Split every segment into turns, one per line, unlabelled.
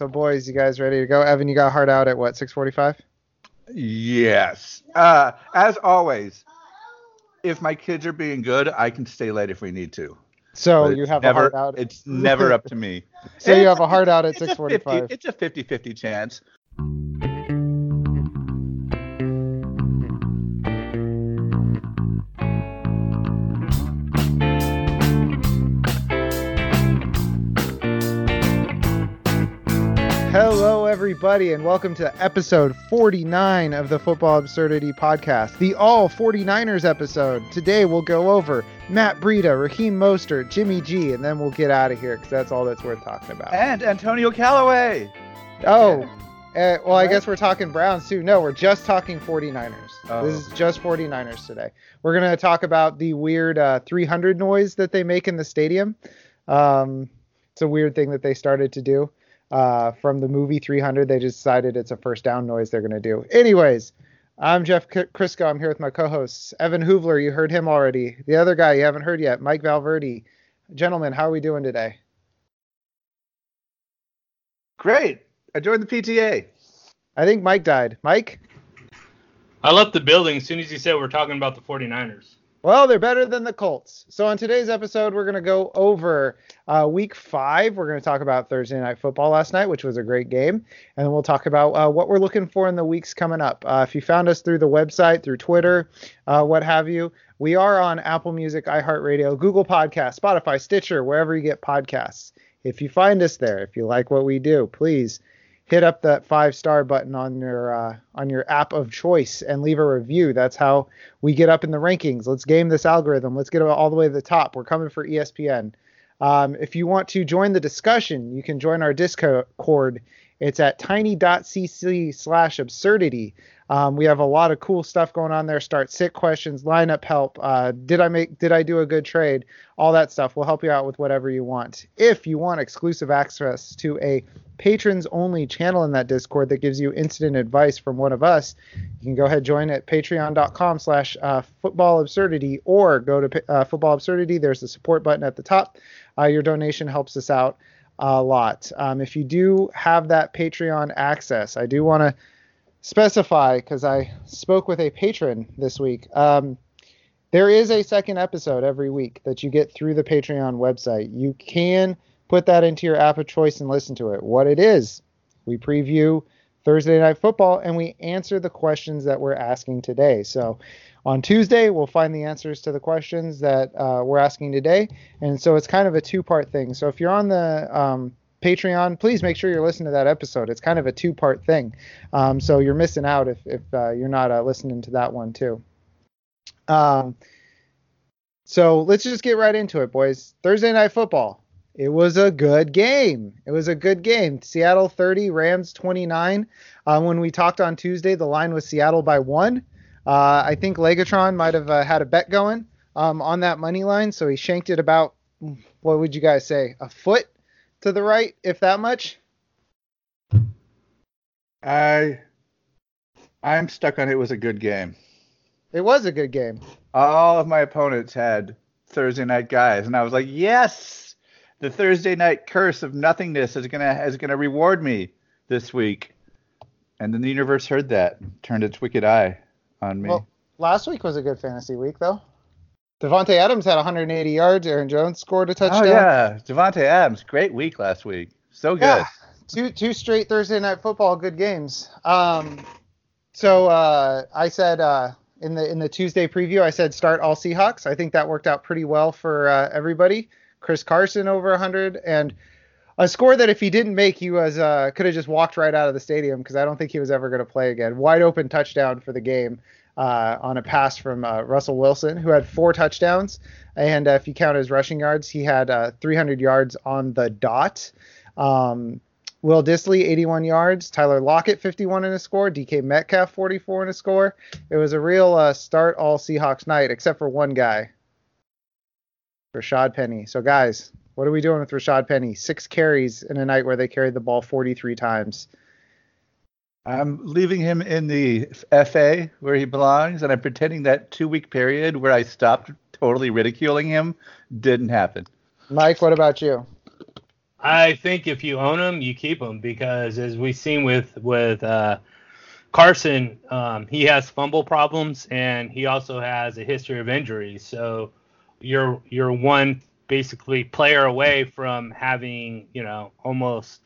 So, boys, you guys ready to go? Evan, you got hard out at what, 6:45?
Yes. Uh, as always, if my kids are being good, I can stay late if we need to.
So
But
you have
never,
a hard out.
It's never up to me.
so you have a hard out at
it's a
6:45.
50 It's a 50-50 chance.
Everybody, and welcome to episode 49 of the Football Absurdity Podcast, the All 49ers episode. Today we'll go over Matt Breida, Raheem Mostert, Jimmy G, and then we'll get out of here because that's all that's worth talking about.
And Antonio Callaway.
Oh, uh, well, I guess we're talking Browns too. No, we're just talking 49ers.
Oh.
This is just 49ers today. We're going to talk about the weird uh, 300 noise that they make in the stadium. Um, it's a weird thing that they started to do. Uh, from the movie 300, they just decided it's a first down noise they're going to do. Anyways, I'm Jeff K- Crisco. I'm here with my co hosts. Evan Hoovler, you heard him already. The other guy you haven't heard yet, Mike Valverde. Gentlemen, how are we doing today?
Great. I joined the PTA.
I think Mike died. Mike?
I left the building as soon as you said we're talking about the 49ers.
Well, they're better than the Colts. So on today's episode, we're going to go over uh, Week Five. We're going to talk about Thursday Night Football last night, which was a great game, and then we'll talk about uh, what we're looking for in the weeks coming up. Uh, if you found us through the website, through Twitter, uh, what have you, we are on Apple Music, iHeartRadio, Google Podcasts, Spotify, Stitcher, wherever you get podcasts. If you find us there, if you like what we do, please hit up that five star button on your uh, on your app of choice and leave a review. That's how we get up in the rankings. Let's game this algorithm. Let's get all the way to the top. We're coming for ESPN. Um, if you want to join the discussion, you can join our Discord. It's at tiny.cc slash absurdity. Um, we have a lot of cool stuff going on there. Start sit questions, lineup help. Uh, did I make? Did I do a good trade? All that stuff. We'll help you out with whatever you want. If you want exclusive access to a patrons only channel in that Discord that gives you instant advice from one of us, you can go ahead join at patreon.com slash uh, football absurdity or go to uh, football absurdity. There's the support button at the top. Uh, your donation helps us out a lot. Um, if you do have that Patreon access, I do want to specify because I spoke with a patron this week. Um, there is a second episode every week that you get through the Patreon website. You can put that into your app of choice and listen to it. What it is, we preview Thursday Night Football and we answer the questions that we're asking today. So on Tuesday, we'll find the answers to the questions that uh, we're asking today. And so it's kind of a two part thing. So if you're on the um, Patreon, please make sure you're listening to that episode. It's kind of a two part thing. Um, so you're missing out if, if uh, you're not uh, listening to that one too. Um, so let's just get right into it, boys. Thursday Night Football. It was a good game. It was a good game. Seattle 30, Rams 29. Uh, when we talked on Tuesday, the line was Seattle by one. Uh, I think Legatron might have uh, had a bet going um, on that money line, so he shanked it about, what would you guys say, a foot to the right, if that much?
I I'm stuck on it was a good game.
It was a good game.
All of my opponents had Thursday night guys, and I was like, yes, the Thursday night curse of nothingness is gonna is gonna reward me this week. And then the universe heard that, turned its wicked eye on me.
Well, last week was a good fantasy week, though. Davante Adams had 180 yards. Aaron Jones scored a touchdown.
oh yeah, Davante Adams, great week last week, so good.
Yeah, two two straight Thursday night football good games. Um, so uh, I said uh, in the in the Tuesday preview, I said start all Seahawks. I think that worked out pretty well for uh, everybody. Chris Carson over 100 and a score that if he didn't make, he was uh, could have just walked right out of the stadium because I don't think he was ever going to play again. Wide open touchdown for the game. Uh, on a pass from uh, Russell Wilson, who had four touchdowns. And uh, if you count his rushing yards, he had uh, 300 yards on the dot. Um, Will Dissly, 81 yards. Tyler Lockett, 51 in a score. DK Metcalf, 44 in a score. It was a real uh, start all Seahawks night, except for one guy, Rashad Penny. So, guys, what are we doing with Rashad Penny? Six carries in a night where they carried the ball 43 times.
I'm leaving him in the FA where he belongs, and I'm pretending that two week period where I stopped totally ridiculing him didn't happen.
Mike, what about you?
I think if you own him, you keep him because as we've seen with with uh, Carson, um, he has fumble problems and he also has a history of injuries. So you're you're one basically player away from having you know almost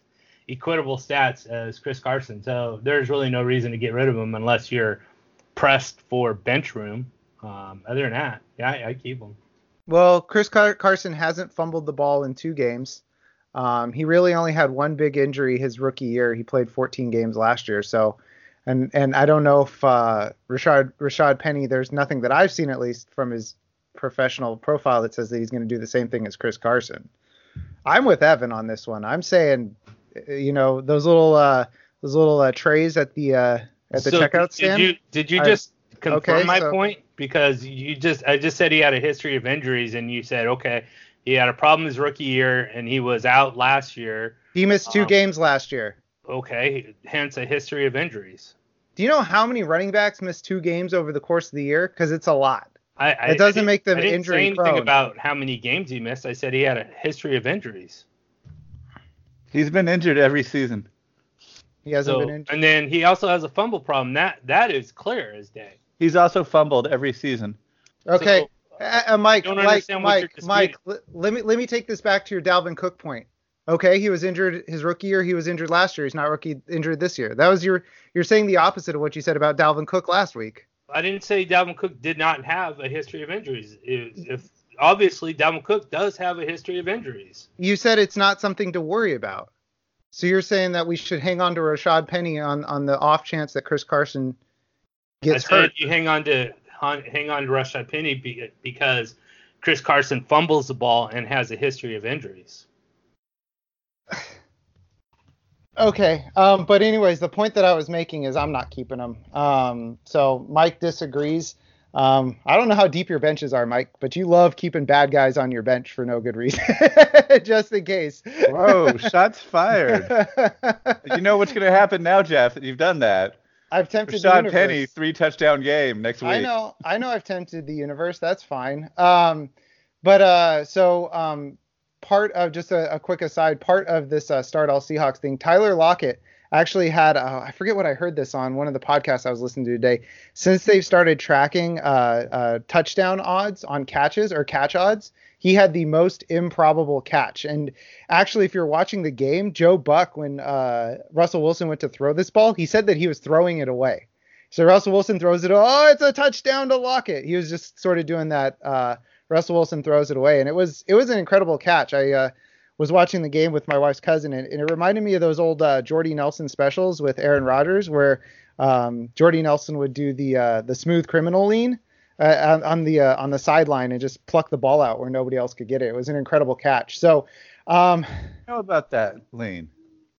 equitable stats as Chris Carson. So there's really no reason to get rid of him unless you're pressed for bench room. Um, other than that, yeah, I, I keep him.
Well, Chris Car- Carson hasn't fumbled the ball in two games. Um, he really only had one big injury his rookie year. He played 14 games last year, so and and I don't know if uh, Rashad Rashad Penny. There's nothing that I've seen at least from his professional profile that says that he's going to do the same thing as Chris Carson. I'm with Evan on this one. I'm saying, you know, those little uh, those little uh, trays at the uh, at the
So
checkout
did
stand.
you did you
I-
just confirm
okay,
my
so-
point? Because you just I just said he had a history of injuries, and you said okay, he had a problem his rookie year, and he was out last year.
he missed two
um,
games last year.
Okay, hence a history of injuries.
Do you know how many running backs miss two games over the course of the year? Because it's a lot.
I, I
It doesn't
I
make them
I didn't
injury
say anything
prone.
about how many games he missed. I said he had a history of injuries.
He's been injured every season.
He hasn't
So,
been injured.
and then he also has a fumble problem. That that is clear as day.
He's also fumbled every season.
Okay,
So,
uh, uh, Mike,
don't
Mike,
understand what you're
Mike, Mike. l- let me let me take this back to your Dalvin Cook point. Okay, he was injured his rookie year. He was injured last year. He's not rookie injured this year. That was your you're saying the opposite of what you said about Dalvin Cook last week.
I didn't say Dalvin Cook did not have a history of injuries. If, if obviously Dalvin Cook does have a history of injuries.
You said it's not something to worry about. So you're saying that we should hang on to Rashad Penny on on the off chance that Chris Carson gets
I said
hurt.
you hang on to hang on to Rashad Penny be- because Chris Carson fumbles the ball and has a history of injuries.
Okay. Um, but anyways, the point that I was making is I'm not keeping him. Um, so Mike disagrees. Um, I don't know how deep your benches are, Mike, but you love keeping bad guys on your bench for no good reason, just in case.
Whoa, shots fired. You know what's going to happen now, Jeff, that you've done that?
I've tempted the
Rashad
universe.
Penny, three touchdown game next week.
I know, I know, I've tempted the universe. That's fine. Um, but uh, so um, part of just a, a quick aside, part of this uh, start all Seahawks thing, Tyler Lockett actually had uh, I forget what I heard this on one of the podcasts I was listening to today. Since they've started tracking uh, uh, touchdown odds on catches or catch odds, he had the most improbable catch. And actually, if you're watching the game, Joe Buck, when uh, Russell Wilson went to throw this ball, he said that he was throwing it away. So Russell Wilson throws it. Oh, it's a touchdown to Lockett. He was just sort of doing that. Uh, Russell Wilson throws it away, and it was it was an incredible catch. I uh, was watching the game with my wife's cousin, and, and it reminded me of those old uh, Jordy Nelson specials with Aaron Rodgers, where um, Jordy Nelson would do the uh, the smooth criminal lean uh, on, on the uh, on the sideline and just pluck the ball out where nobody else could get it. It was an incredible catch. So, um,
know about that lean?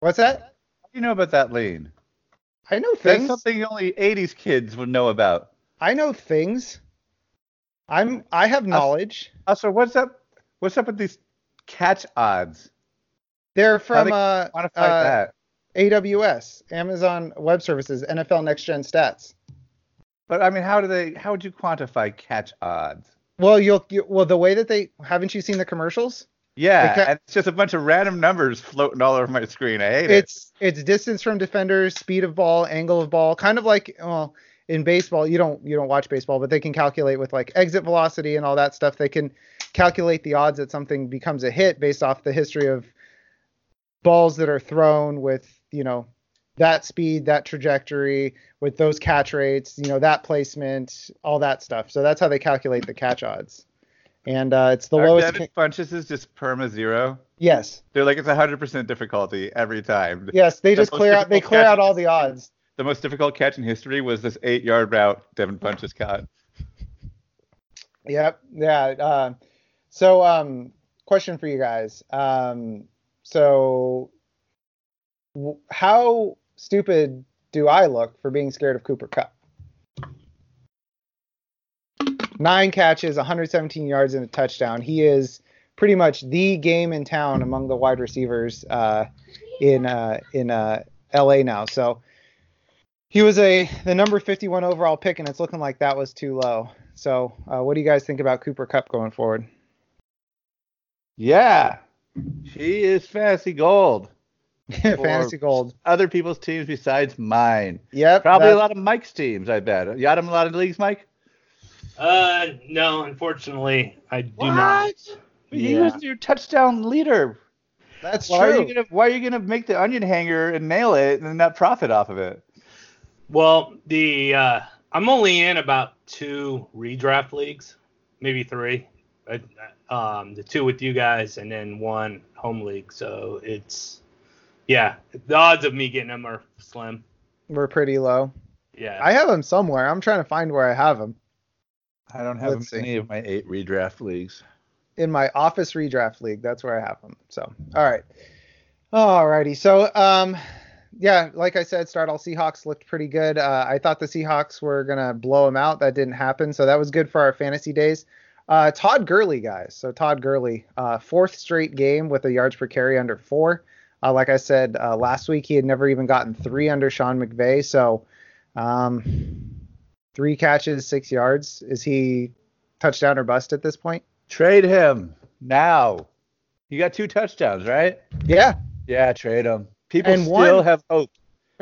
what's that?
What do you know about that lean?
I know things.
That's something only 80s kids would know about.
I know things. I'm I have knowledge.
Also, what's up? What's up with these catch odds?
They're from uh, uh,
that.
AWS, Amazon Web Services, NFL Next Gen Stats.
But I mean, how do they? How would you quantify catch odds?
Well, you'll you, well the way that they haven't you seen the commercials?
Yeah,
ca-
and it's just a bunch of random numbers floating all over my screen. I hate it.
It's it's distance from defenders, speed of ball, angle of ball, kind of like well in baseball you don't you don't watch baseball, but they can calculate with like exit velocity and all that stuff. They can calculate the odds that something becomes a hit based off the history of balls that are thrown with you know that speed, that trajectory, with those catch rates, you know that placement, all that stuff. So that's how they calculate the catch odds. And uh, it's the
Our
lowest.
Devin Funchess is just perma zero.
yes,
They're like it's 100% difficulty every time.
yes, they
The
just clear out. They clear out all the odds.
The most difficult catch in history was this eight-yard route Devin Funchess caught.
Yep. Yeah. Uh, so, um, question for you guys. Um, so, w- how stupid do I look for being scared of Cooper Kupp? Nine catches, 117 yards, and a touchdown. He is pretty much the game in town among the wide receivers uh, in uh, in uh, LA now. So he was a the number 51 overall pick, and it's looking like that was too low. So, uh, what do you guys think about Cooper Kupp going forward?
Yeah, She is fantasy gold.
fantasy gold.
Other people's teams besides mine.
Yep.
Probably a lot of Mike's teams, I bet. You got him a lot of leagues, Mike?
Uh, no, unfortunately, I do not.
He
Yeah.
was your touchdown leader.
That's
Why are
true.
you gonna Why are you gonna make the onion hanger and nail it and not profit off of it?
Well, the uh, I'm only in about two redraft leagues, maybe three. I, um, the two with you guys, and then one home league. So it's yeah, the odds of me getting them are slim.
We're pretty low.
Yeah.
I have them somewhere. I'm trying to find where I have them.
I don't have
Let's see.
any of my eight redraft leagues.
in my office redraft league. That's where I have them. So, all right. Alrighty. So, um, yeah, like I said, start all Seahawks looked pretty good. Uh, I thought the Seahawks were gonna blow them out. That didn't happen. So that was good for our fantasy days. Uh, Todd Gurley, guys. So Todd Gurley, uh, fourth straight game with a yards per carry under four. Uh, like I said uh, last week, he had never even gotten three under Sean McVay. So, um, three catches, six yards. Is he touchdown or bust at this point?
Trade him now. You got two touchdowns, right?
Yeah,
Yeah, trade him. People
And
still
one-
have hope.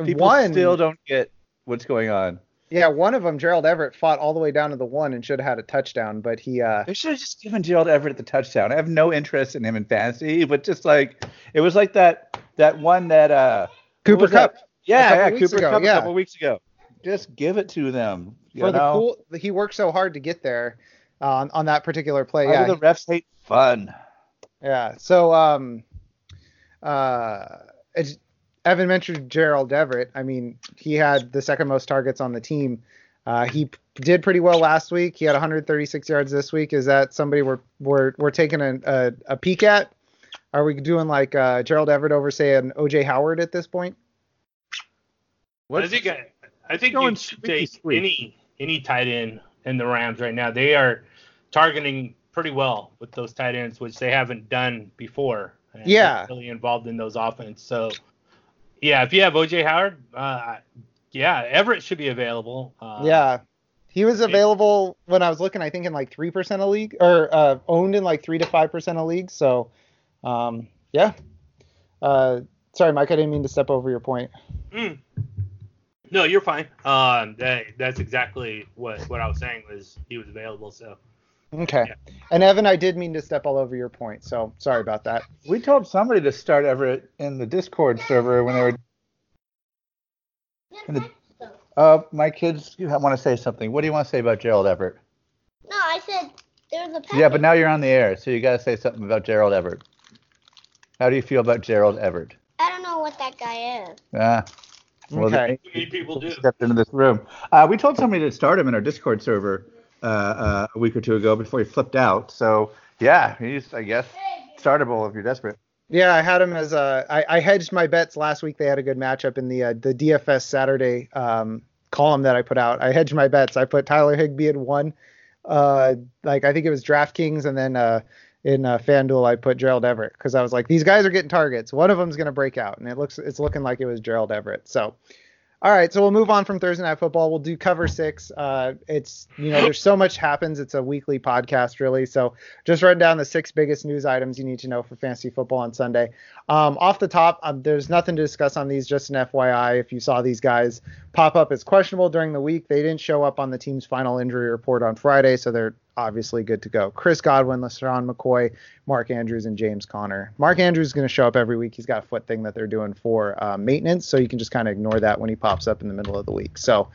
People
one,
still don't get what's going on.
Yeah, one of them, Gerald Everett, fought all the way down to the one and should have had a touchdown, but he, uh,
They should have just given Gerald Everett the touchdown. I have no interest in him in fantasy, but just like it was like that that one that uh
Cooper
was that?
Kupp
Yeah, yeah, Cooper
ago,
Kupp
yeah.
a couple weeks ago. Just give it to them. You
for the
know?
cool. He worked so hard to get there uh, on on that particular play.
Why
Yeah,
the refs hate fun?
yeah. So, um, uh, it's, Evan mentioned Gerald Everett. I mean, he had the second most targets on the team. Uh, he p- did pretty well last week. He had 136 yards this week. Is that somebody we're we're we're taking a a, a peek at? Are we doing like uh, Gerald Everett over say an OJ Howard at this point?
I think I, I think
going
you should take
squeak.
any any tight end in the Rams right now. They are targeting pretty well with those tight ends, which they haven't done before.
Yeah.
really involved in those offense. So yeah, if you have OJ Howard, uh, yeah, Everett should be available. Uh,
yeah. He was
it-
available when I was looking, I think in like 3% of league or uh, owned in like 3 to 5% of leagues. So, um, yeah. Uh, sorry, Mike, I didn't mean to step over your point.
Mm. No, you're fine. Um, that that's exactly what what I was saying was he was available. So
Okay.
Yeah.
And Evan, I did mean to step all over your point. So sorry about that.
We told somebody to start Everett in the Discord server when they were. In the, uh, my kids want to say something. What do you want to say about Gerald Everett?
No, I said there was a package.
Yeah, but now you're on the air, so you got to say something about Gerald Everett. How do you feel about Gerald Everett?
I don't know what that guy is.
Ah, well,
Okay.
many people do.
stepped into this room. Uh, we told somebody to start him in our Discord server uh, uh, a week or two ago before he flipped out. So yeah, he's I guess startable if you're desperate.
Yeah, I had him as a. I, I hedged my bets last week. They had a good matchup in the uh, the DFS Saturday um, column that I put out. I hedged my bets. I put Tyler Higbee at one. Uh, like I think it was DraftKings, and then uh, in uh, FanDuel I put Gerald Everett because I was like, these guys are getting targets. One of them's gonna break out, and it looks it's looking like it was Gerald Everett. So. All right, so we'll move on from Thursday Night Football. We'll do cover six. Uh, it's you know there's so much happens. It's a weekly podcast really. So just run down the six biggest news items you need to know for fantasy football on Sunday. Um, off the top, um, there's nothing to discuss on these. Just an FYI, if you saw these guys pop up as questionable during the week, they didn't show up on the team's final injury report on Friday, so they're obviously good to go. Chris Godwin, LeSean McCoy, Mark Andrews, and James Conner. Mark Andrews is going to show up every week. He's got a foot thing that they're doing for uh, maintenance, so you can just kind of ignore that when he pops up in the middle of the week. So,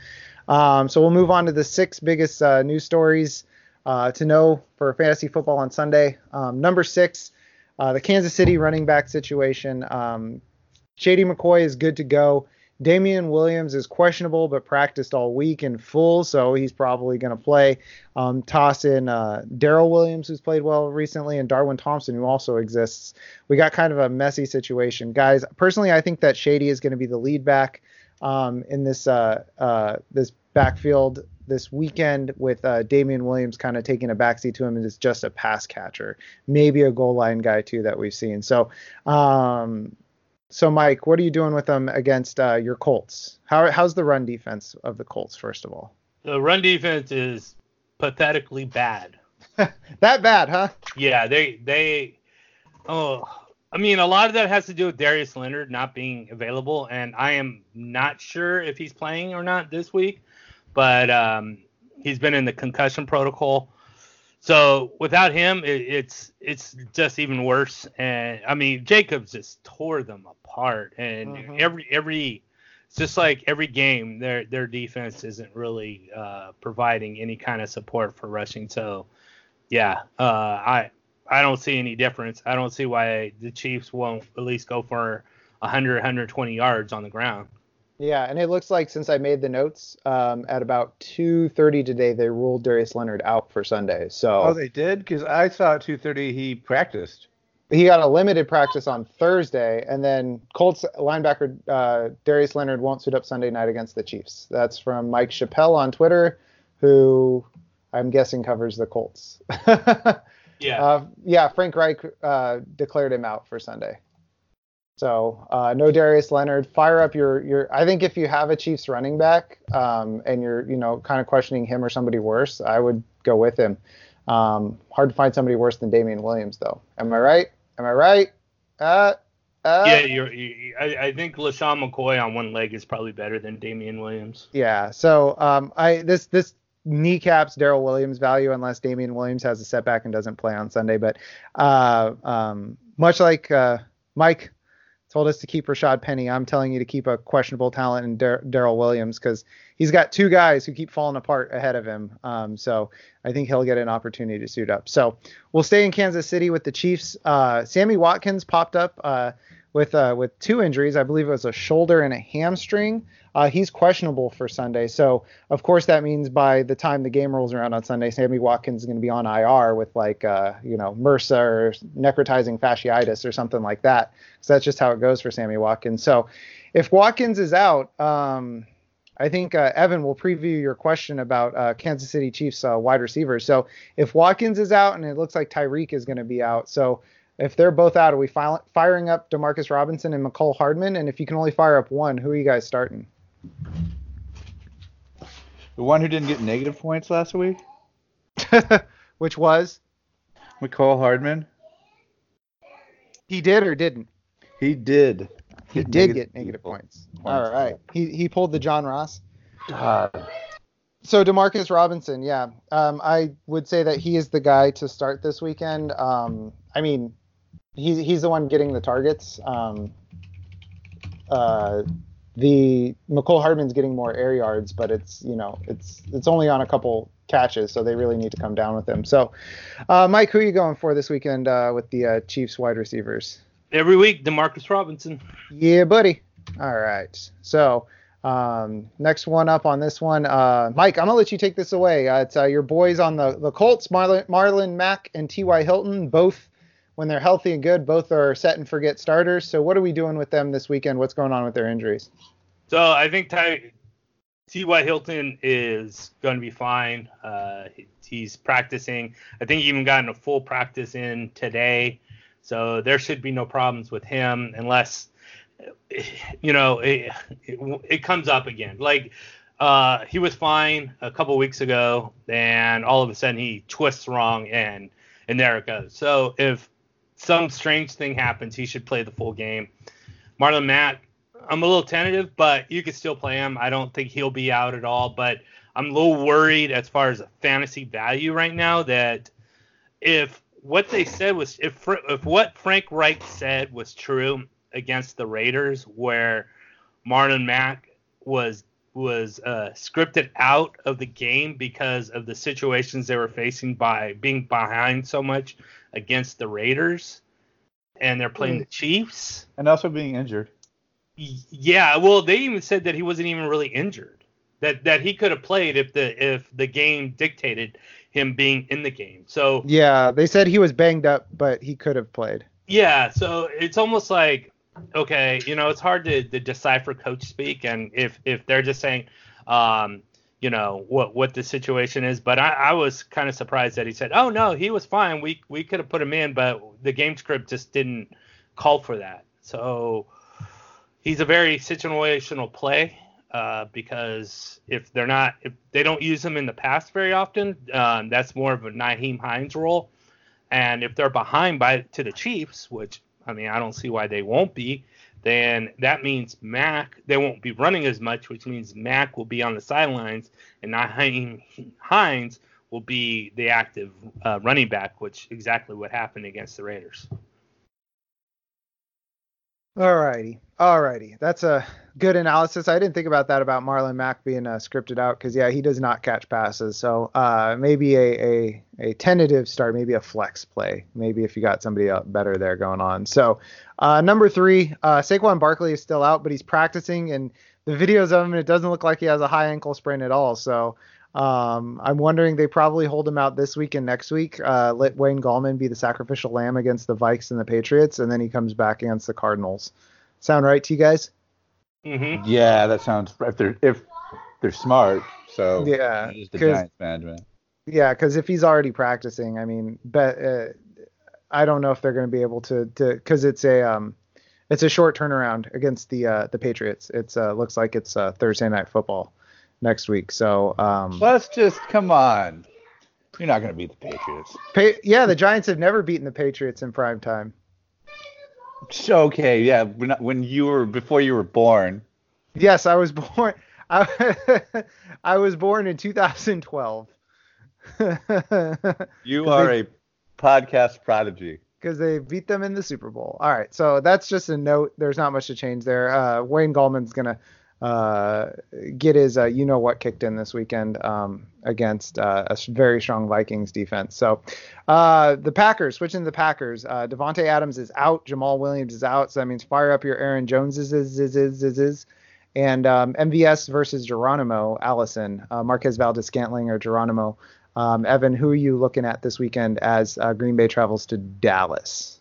um, so we'll move on to the six biggest uh, news stories uh, to know for fantasy football on Sunday. Um, number six, uh, the Kansas City running back situation. Um, Shady McCoy is good to go. Damien Williams is questionable, but practiced all week in full, so he's probably going to play. Um, toss in uh, Darrel Williams, who's played well recently, and Darwin Thompson, who also exists. We got kind of a messy situation, guys. Personally, I think that Shady is going to be the lead back um, in this uh, uh, this backfield this weekend with uh, Damien Williams kind of taking a backseat to him as just a pass catcher, maybe a goal line guy too that we've seen. So, um, so Mike, what are you doing with them against uh, your Colts? How, how's the run defense of the Colts first of all?
The run defense is pathetically bad.
That bad, huh?
Yeah, they they oh I mean, a lot of that has to do with Darius Leonard not being available, and I am not sure if he's playing or not this week, but um, he's been in the concussion protocol. So without him, it, it's it's just even worse. And I mean, Jacobs just tore them apart, and
Mhm.
every every it's just like every game, their their defense isn't really uh, providing any kind of support for rushing. So yeah, uh, I I don't see any difference. I don't see why the Chiefs won't at least go for 100 120 yards on the ground.
Yeah, and it looks like since I made the notes, um, at about 2:30 today, they ruled Darius Leonard out for Sunday. So
Oh, they did? Because I saw at 2:30 he practiced.
he got a limited practice on Thursday, and then Colts linebacker uh, Darius Leonard won't suit up Sunday night against the Chiefs. That's from Mike Chappell on Twitter, who I'm guessing covers the Colts.
Yeah.
Uh, yeah, Frank Reich uh, declared him out for Sunday. So uh, no Darius Leonard. Fire up your your. I think if you have a Chiefs running back um, and you're you know kind of questioning him or somebody worse, I would go with him. Um, hard to find somebody worse than Damien Williams though. Am I right? Am I right? Uh, uh,
yeah, you're, you, I, I think LeSean McCoy on one leg is probably better than Damien Williams.
Yeah. So um, I this this kneecaps Darrel Williams value unless Damien Williams has a setback and doesn't play on Sunday. But uh, um, much like uh, Mike told us to keep Rashad Penny, I'm telling you to keep a questionable talent in Darrel Williams because he's got two guys who keep falling apart ahead of him. Um, so I think he'll get an opportunity to suit up. So we'll stay in Kansas City with the Chiefs. Uh, Sammy Watkins popped up. Uh, with uh, with two injuries. I believe it was a shoulder and a hamstring. Uh, he's questionable for Sunday. So of course that means by the time the game rolls around on Sunday, Sammy Watkins is going to be on IR with like uh, you know MRSA or necrotizing fasciitis or something like that. So that's just how it goes for Sammy Watkins. So if Watkins is out. Um, I think uh, Evan will preview your question about uh, Kansas City Chiefs uh, wide receivers. So if Watkins is out, and it looks like Tyreek is going to be out, so if they're both out, are we fi- firing up Demarcus Robinson and Mecole Hardman? And if you can only fire up one, who are you guys starting?
The one who didn't get negative points last week,
Which was
Mecole Hardman.
he did or didn't?
He did.
He
Get
did
negative
get negative points.
Points.
All right. He he pulled the John Ross.
God.
So Demarcus Robinson, yeah, um, I would say that he is the guy to start this weekend. Um, I mean, he's he's the one getting the targets. Um, uh, the Mecole Hardman's getting more air yards, but it's you know it's it's only on a couple catches, so they really need to come down with him. So, uh, Mike, who are you going for this weekend uh, with the uh, Chiefs wide receivers?
Every week, Demarcus Robinson.
Yeah, buddy. All right. So um, next one up on this one, uh, Mike. I'm gonna let you take this away. Uh, it's uh, your boys on the the Colts, Marlon, Marlon Mack and T.Y. Hilton. Both, when they're healthy and good, both are set and forget starters. So what are we doing with them this weekend? What's going on with their injuries?
So I think Ty, T.Y. Hilton is going to be fine. Uh, he's practicing. I think he even gotten a full practice in today. So there should be no problems with him unless, you know, it, it, it comes up again. Like uh, he was fine a couple weeks ago, and all of a sudden he twists wrong, and and there it goes. So if some strange thing happens, he should play the full game. Marlon Mack, I'm a little tentative, but you could still play him. I don't think he'll be out at all, but I'm a little worried as far as fantasy value right now that if what they said was if if what Frank Reich said was true against the Raiders, where Marlon Mack was was uh, scripted out of the game because of the situations they were facing by being behind so much against the Raiders, and they're playing the Chiefs.
And also being injured.
Yeah, well, they even said that he wasn't even really injured. That that he could have played if the if the game dictated him being in the game. So
Yeah, they said he was banged up, but he could have played.
yeah, so it's almost like okay, you know, it's hard to, to decipher coach speak, and if if they're just saying, um, you know, what what the situation is. But I, I was kind of surprised that he said, oh no, he was fine. We we could have put him in, but the game script just didn't call for that. So he's a very situational play uh, because if they're not if they don't use him in the past very often, um, that's more of a Nyheim Hines role. And if they're behind by to the Chiefs, which I mean, I don't see why they won't be. Then that means Mack, they won't be running as much, which means Mack will be on the sidelines and not Hines will be the active uh, running back, which exactly what happened against the Raiders.
All righty. All righty. That's a good analysis. I didn't think about that about Marlon Mack being uh, scripted out because, yeah, he does not catch passes. So uh, maybe a, a, a, tentative start, maybe a flex play, maybe if you got somebody better there going on. So uh, number three, uh, Saquon Barkley is still out, but he's practicing, and the videos of him, it doesn't look like he has a high ankle sprain at all. So um, I'm wondering they probably hold him out this week and next week. Uh, let Wayne Gallman be the sacrificial lamb against the Vikes and the Patriots, and then he comes back against the Cardinals. Sound right to you guys?
Mm-hmm. Yeah, that sounds if they're if they're smart. So
yeah,
the Giants management.
Yeah, because if he's already practicing, I mean, bet uh, I don't know if they're going to be able to to because it's a um it's a short turnaround against the uh, the Patriots. It's uh, looks like it's uh, Thursday night football next week. So um,
let's just come on. You're not going to beat the Patriots.
Pa- yeah, the Giants have never beaten the Patriots in prime time.
Okay, yeah, when, when you were before you were born.
Yes, I was born. I, I was born in 2012.
you are they, a podcast prodigy.
Because they beat them in the Super Bowl. All right, so that's just a note. There's not much to change there. Uh, Wayne Gallman's gonna uh, get his uh, you know what kicked in this weekend um, against uh, a very strong Vikings defense. So uh, the Packers switching to the Packers. Uh, Davante Adams is out. Jamaal Williams is out. So that means fire up your Aaron Joneses is is is is. is. And um, MVS versus Geronimo Allison, uh, Marquez Valdes Scantling or Geronimo. Um, Evan, who are you looking at this weekend as Green Bay travels to Dallas?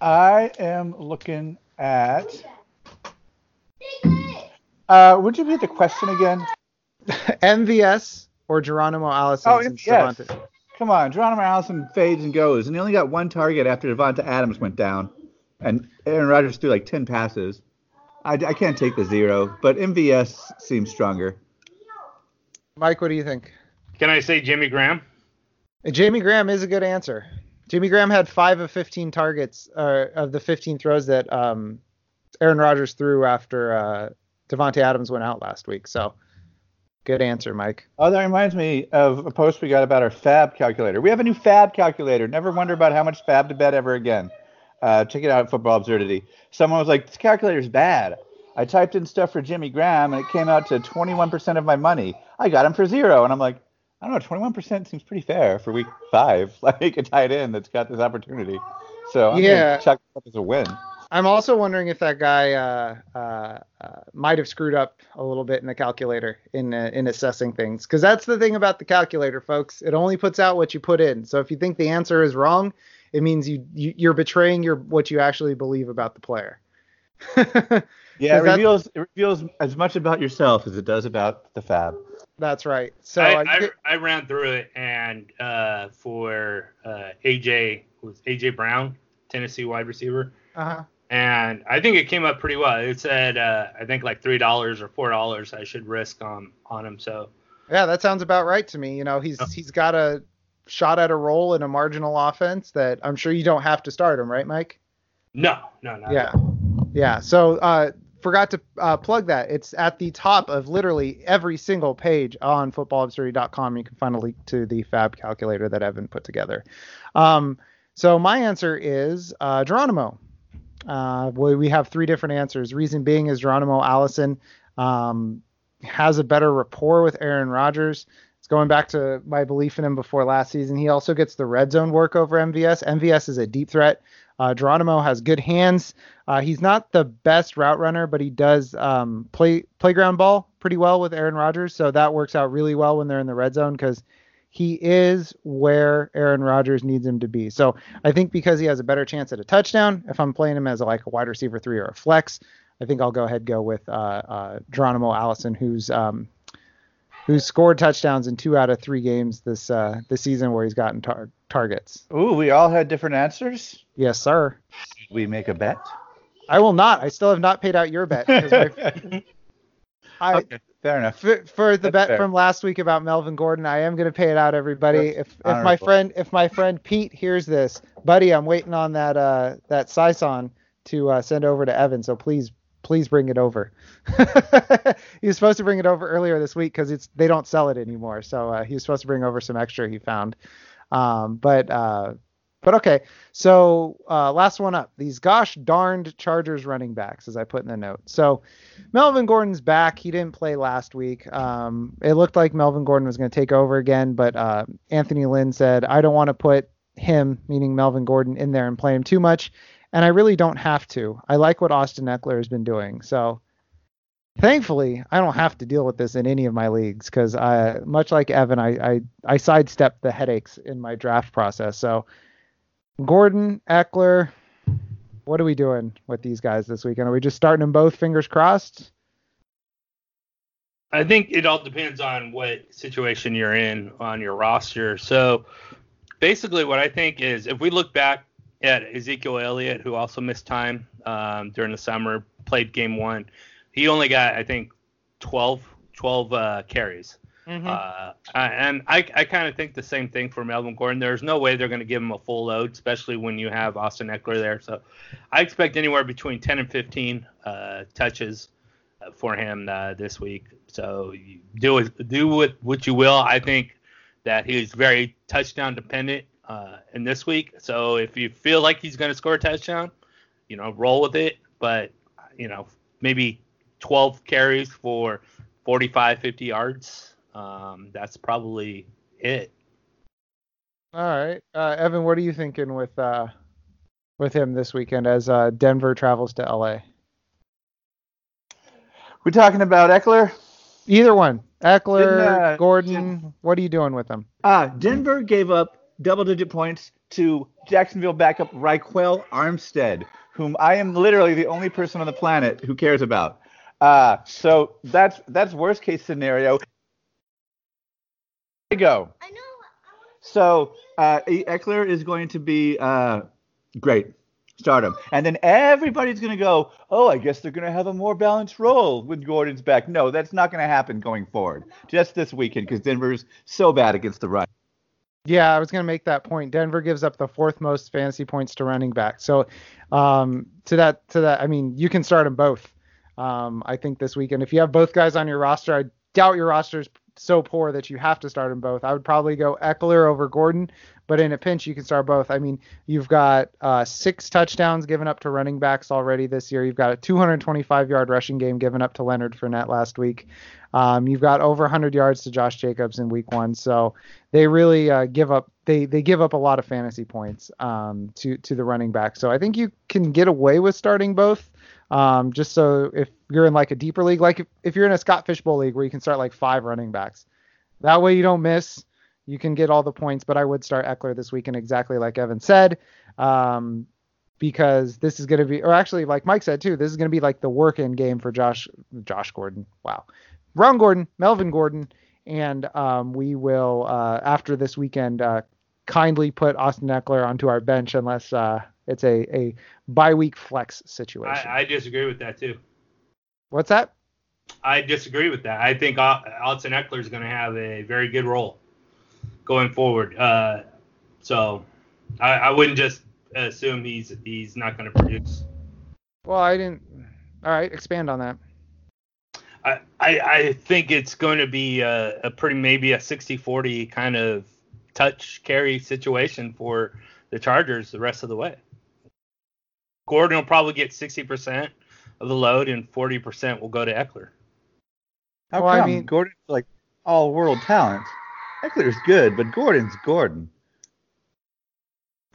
I am looking at uh, would you read the question again?
MVS or Geronimo Allison?
Oh, yes. Come on, Geronimo Allison fades and goes, and he only got one target after Davante Adams went down, and Aaron Rodgers threw like ten passes. I, I can't take the zero, but MVS seems stronger.
Mike, what do you think?
Can I say Jimmy Graham?
Jimmy Graham is a good answer. Jimmy Graham had five of 15 targets uh, of the 15 throws that um, Aaron Rodgers threw after uh, Davante Adams went out last week. So good answer, Mike.
Oh, that reminds me of a post we got about our Fab calculator. We have a new Fab calculator. Never wonder about how much Fab to bet ever again. Uh, check it out, Football Absurdity. Someone was like, "This calculator's bad." I typed in stuff for Jimmy Graham, and it came out to 21% of my money. I got him for zero, and I'm like, I don't know, 21% seems pretty fair for week five, like a tight end that's got this opportunity. So I'm
yeah.
chuck up as a win.
I'm also wondering if that guy uh, uh, uh, might have screwed up a little bit in the calculator in uh, in assessing things, because that's the thing about the calculator, folks. It only puts out what you put in. So if you think the answer is wrong, it means you, you are betraying your what you actually believe about the player.
yeah, it reveals it reveals as much about yourself as it does about the fab.
That's right. So
I, I, I ran through it, and uh, for uh, AJ was AJ Brown, Tennessee wide receiver.
Uh-huh
and I think it came up pretty well. It said uh, I think like three dollars or four dollars I should risk on on him. So
yeah, that sounds about right to me. You know, he's oh. he's got a shot at a role in a marginal offense that I'm sure you don't have to start him, right, Mike?
No, no, no.
Yeah, yeah. So uh, forgot to uh, plug that. It's at the top of literally every single page on footballabsurdity.com. You can find a link to the Fab calculator that Evan put together. Um, so my answer is uh, Geronimo. Uh, we have three different answers. Reason being is Geronimo Allison um, has a better rapport with Aaron Rodgers. It's going back to my belief in him before last season. He also gets the red zone work over MVS. MVS is a deep threat. Uh, Geronimo has good hands. Uh, he's not the best route runner, but he does um, play playground ball pretty well with Aaron Rodgers. So that works out really well when they're in the red zone because he is where Aaron Rodgers needs him to be. So I think because he has a better chance at a touchdown, if I'm playing him as a, like a wide receiver three or a flex, I think I'll go ahead go with uh, uh, Geronimo Allison, who's um, who's scored touchdowns in two out of three games this uh, this season where he's gotten tar- targets.
Ooh, we all had different answers.
Yes, sir.
we make a bet?
I will not. I still have not paid out your bet. My,
I, okay. Fair enough.
For, for the That's bet fair. from last week about Melvin Gordon, I am going to pay it out, everybody. That's if if my friend if my friend Pete hears this, buddy, I'm waiting on that uh, that Sison to uh, send over to Evan. So please, please bring it over. he was supposed to bring it over earlier this week because it's they don't sell it anymore. So uh, he was supposed to bring over some extra he found. Um, but uh, but okay. So uh, last one up. These gosh darned Chargers running backs, as I put in the note. So Melvin Gordon's back. He didn't play last week. Um, it looked like Melvin Gordon was going to take over again, but uh, Anthony Lynn said, I don't want to put him, meaning Melvin Gordon, in there and play him too much. And I really don't have to. I like what Austin Ekeler has been doing. So thankfully, I don't have to deal with this in any of my leagues because much like Evan, I, I, I sidestepped the headaches in my draft process. So Gordon, Ekeler, what are we doing with these guys this weekend? Are we just starting them both, fingers crossed?
I think it all depends on what situation you're in on your roster. So basically, what I think is if we look back at Ezekiel Elliott, who also missed time um, during the summer, played game one, he only got, I think, 12, 12 uh, carries. Mm-hmm. Uh, and I, I kind of think the same thing for Melvin Gordon. There's no way they're going to give him a full load, especially when you have Austin Ekeler there. So I expect anywhere between 10 and 15 uh, touches uh, for him uh, this week. So do do with what you will. I think that he's very touchdown dependent uh, in this week. So if you feel like he's going to score a touchdown, you know, roll with it. But you know, maybe 12 carries for 45, 50 yards um, that's probably it.
All right, uh, Evan, what are you thinking with uh, with him this weekend as uh, Denver travels to LA?
We're talking about Ekeler.
Either one, Ekeler, uh, Gordon. what are you doing with them?
Uh, Denver gave up double-digit points to Jacksonville backup Ryquell Armstead, whom I am literally the only person on the planet who cares about. Uh, so that's that's worst case scenario go. I know. So uh, Ekeler is going to be uh, great. Start him. And then everybody's going to go, oh, I guess they're going to have a more balanced role when Gordon's back. No, that's not going to happen going forward. Just this weekend because Denver's so bad against the run.
Yeah, I was going to make that point. Denver gives up the fourth most fantasy points to running back. So um, to that, to that, I mean, you can start them both. Um, I think this weekend, if you have both guys on your roster, I doubt your roster is so poor that you have to start them both. I would probably go Ekeler over Gordon, but in a pinch you can start both. I mean, you've got uh, six touchdowns given up to running backs already this year. You've got a 225 yard rushing game given up to Leonard Fournette last week. Um, you've got over 100 yards to Josh Jacobs in week one, so they really uh, give up. They they give up a lot of fantasy points um, to to the running back. So I think you can get away with starting both. Um, just so if you're in like a deeper league, like if, if you're in a Scott Fishbowl league where you can start like five running backs, that way you don't miss. You can get all the points, but I would start Ekeler this weekend exactly like Evan said, um, because this is going to be, or actually like Mike said too, this is going to be like the work-in game for Josh Josh Gordon. Wow, Ron Gordon, Melvin Gordon, and um, we will uh, after this weekend uh, kindly put Austin Ekeler onto our bench unless uh, it's a a bye week flex situation.
I, I, disagree with that too.
What's that?
I disagree with that. I think Austin Ekeler is going to have a very good role going forward. Uh, so I, I wouldn't just assume he's he's not going to produce.
Well, I didn't. All right, expand on that.
I, I, I think it's going to be a, a pretty maybe a 60-40 kind of touch carry situation for the Chargers the rest of the way. Gordon will probably get 60% of the load, and 40% will go to Ekeler.
How well, come? I mean, Gordon's like all world talent. Ekeler's good, but Gordon's Gordon.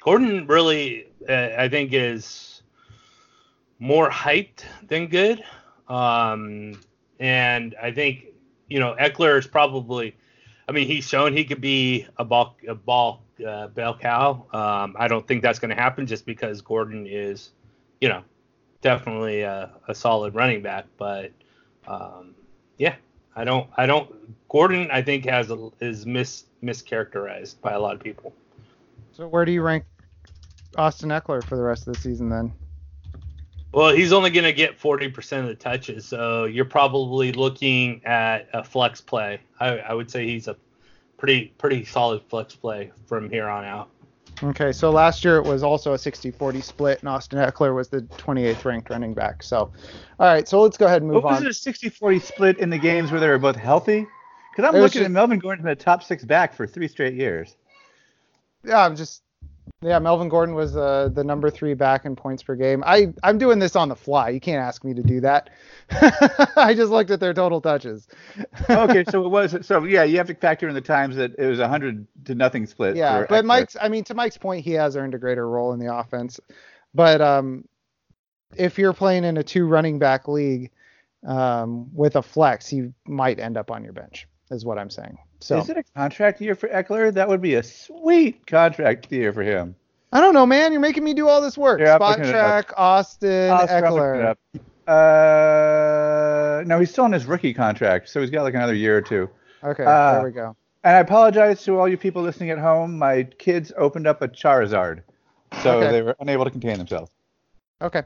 Gordon really, uh, I think, is more hyped than good. Um, and I think, you know, Ekeler is probably, I mean, he's shown he could be a ball, a ball uh, bell cow. Um, I don't think that's going to happen just because Gordon is you know, definitely a, a solid running back. But um, yeah, I don't, I don't. Gordon, I think has a, is mis mischaracterized by a lot of people.
So where do you rank Austin Ekeler for the rest of the season then?
Well, he's only going to get 40% of the touches, so you're probably looking at a flex play. I, I would say he's a pretty pretty solid flex play from here on out.
Okay, so last year it was also a 60-40 split, and Austin Ekeler was the 28th ranked running back. So, all right, so let's go ahead and move
What was
on.
it a 60-40 split in the games where they were both healthy? Because I'm
It
looking
just-
at Melvin Gordon in the top six back for three straight years.
Yeah, I'm just yeah. Melvin Gordon was uh, the number three back in points per game. I I'm doing this on the fly. You can't ask me to do that. I just looked at their total touches.
okay, so it was so yeah. You have to factor in the times that it was a hundred to nothing split.
yeah, but. Mike's I mean to Mike's point, he has earned a greater role in the offense. But um, if you're playing in a two running back league um, with a flex, you might end up on your bench. Is what I'm saying. So
Is it a contract year for Ekeler? That would be a sweet contract year for him.
I don't know, man. You're making me do all this work. Spotrac, Austin,
I'll Ekeler. Uh, no, he's still on his rookie contract, so he's got like another year or two.
Okay,
Uh,
there we go.
And I apologize to all you people listening at home. My kids opened up a Charizard, so
Okay.
they were unable to contain themselves.
Okay.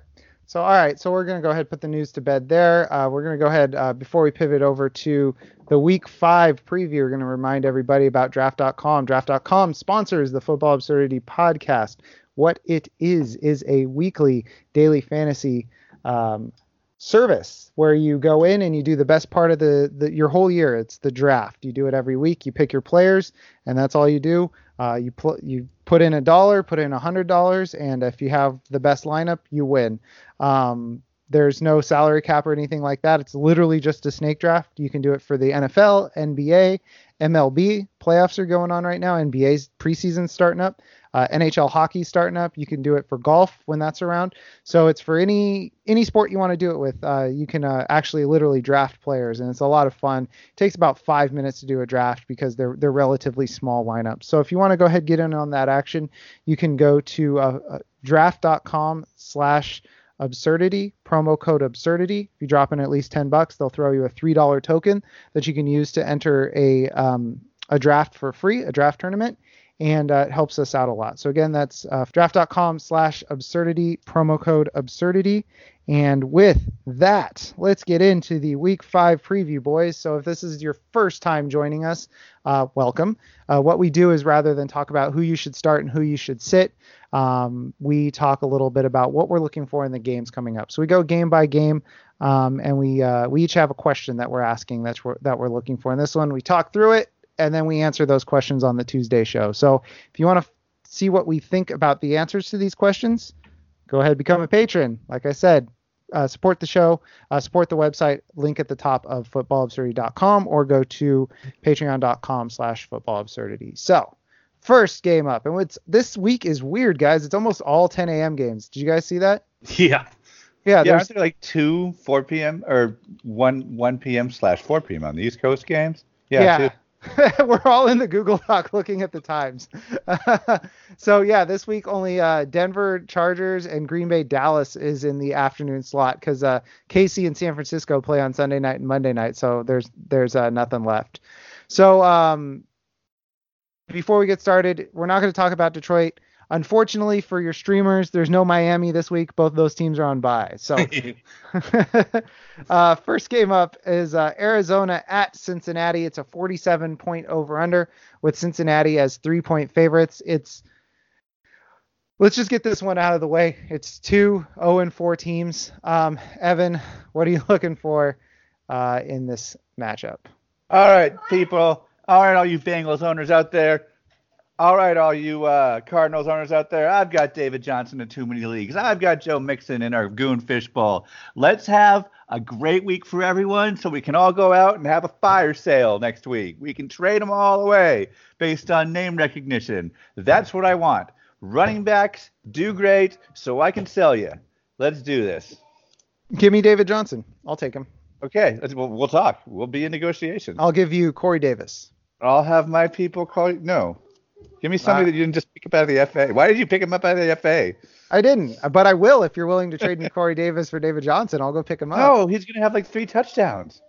So, all right. So, we're going to go ahead and put the news to bed there. Uh, we're going to go ahead, uh, before we pivot over to the week five preview, we're going to remind everybody about draft.com. Draft.com sponsors the Football Absurdity podcast. What it is, is a weekly daily fantasy um, service where you go in and you do the best part of the, the your whole year. It's the draft. You do it every week. You pick your players, and that's all you do. Uh, you pl- you put in a dollar, put in a hundred dollars, and if you have the best lineup, you win. Um, there's no salary cap or anything like that. It's literally just a snake draft. You can do it for the NFL, NBA, MLB. Playoffs are going on right now. NBA's preseason starting up. Uh, NHL hockey starting up. You can do it for golf when that's around. So it's for any any sport you want to do it with. Uh, you can uh, actually literally draft players, and it's a lot of fun. It takes about five minutes to do a draft because they're they're relatively small lineups. So if you want to go ahead get in on that action, you can go to uh, uh, draft.com slash absurdity promo code absurdity. If you drop in at least 10 bucks they'll throw you a $3 token that you can use to enter a um, a draft for free a draft tournament and uh, it helps us out a lot. So again that's uh, draft.com slash absurdity promo code absurdity and with that let's get into the week five preview boys so if this is your first time joining us uh, welcome uh, what we do is rather than talk about who you should start and who you should sit um, we talk a little bit about what we're looking for in the games coming up. So we go game by game, um, and we uh, we each have a question that we're asking that's we're, that we're looking for. In this one, we talk through it, and then we answer those questions on the Tuesday show. So if you want to f- see what we think about the answers to these questions, go ahead become a patron. Like I said, uh, support the show, uh, support the website. Link at the top of footballabsurdity.com, or go to patreon.com/slash footballabsurdity. So first game up. And what's this week is weird, guys. It's almost all 10 a.m. games. Did you guys see that?
Yeah.
Yeah,
Yeah, aren't there like two 4 p.m. or 1 1 p.m. slash 4 p.m. on the East Coast games? Yeah. two.
We're all in the Google Doc looking at the times. so yeah, this week only uh, Denver Chargers and Green Bay Dallas is in the afternoon slot because uh, KC and San Francisco play on Sunday night and Monday night. So there's there's uh, nothing left. So um, before we get started, we're not going to talk about Detroit. Unfortunately for your streamers, there's no Miami this week. Both those teams are on bye. So uh, first game up is uh, Arizona at Cincinnati. It's a 47 point over under with Cincinnati as three point favorites. It's let's just get this one out of the way. It's two 0 and 4 teams. Um, Evan, what are you looking for uh, in this matchup?
All right, people. All right, all you Bengals owners out there. All right, all you uh, Cardinals owners out there. I've got David Johnson in too many leagues. I've got Joe Mixon in our Goonfish Bowl. Let's have a great week for everyone so we can all go out and have a fire sale next week. We can trade them all away based on name recognition. That's what I want. Running backs do great so I can sell you. Let's do this.
Give me David Johnson. I'll take him.
Okay, we'll, we'll talk. We'll be in negotiations.
I'll give you Corey Davis.
I'll have my people call you. No. Give me somebody
Uh,
that you didn't just pick up out of the FA. Why did you pick him up out of the FA?
I didn't, but I will if you're willing to trade me Corey Davis for David Johnson. I'll go pick him up.
No, he's going to have like three touchdowns.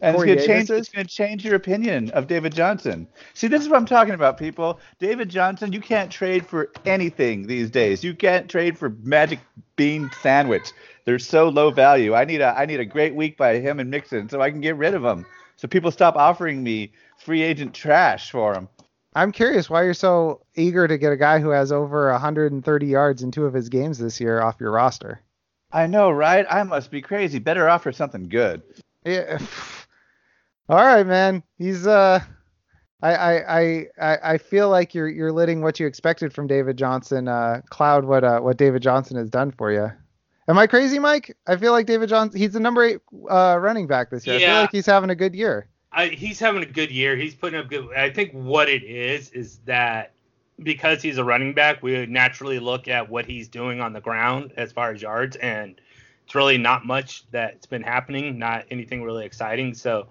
And
Corey
it's going to change. It's going to change your opinion of David Johnson. See, this is what I'm talking about, people. David Johnson, you can't trade for anything these days. You can't trade for Magic Bean sandwich. They're so low value. I need a I need a great week by him and Mixon so I can get rid of them. So people stop offering me free agent trash for him.
I'm curious why you're so eager to get a guy who has over 130 yards in two of his games this year off your roster.
I know, right? I must be crazy. Better offer something good.
Yeah. All right, man. He's uh I, I, I, I feel like you're you're letting what you expected from David Johnson uh, cloud what uh, what David Johnson has done for you. Am I crazy, Mike? I feel like David Johnson. He's the number eight uh, running back this year. I feel
Yeah.
like he's having a good year.
I, he's having a good year. He's putting up good. I think what it is is that because he's a running back, we naturally look at what he's doing on the ground as far as yards, and it's really not much that's been happening. Not anything really exciting. So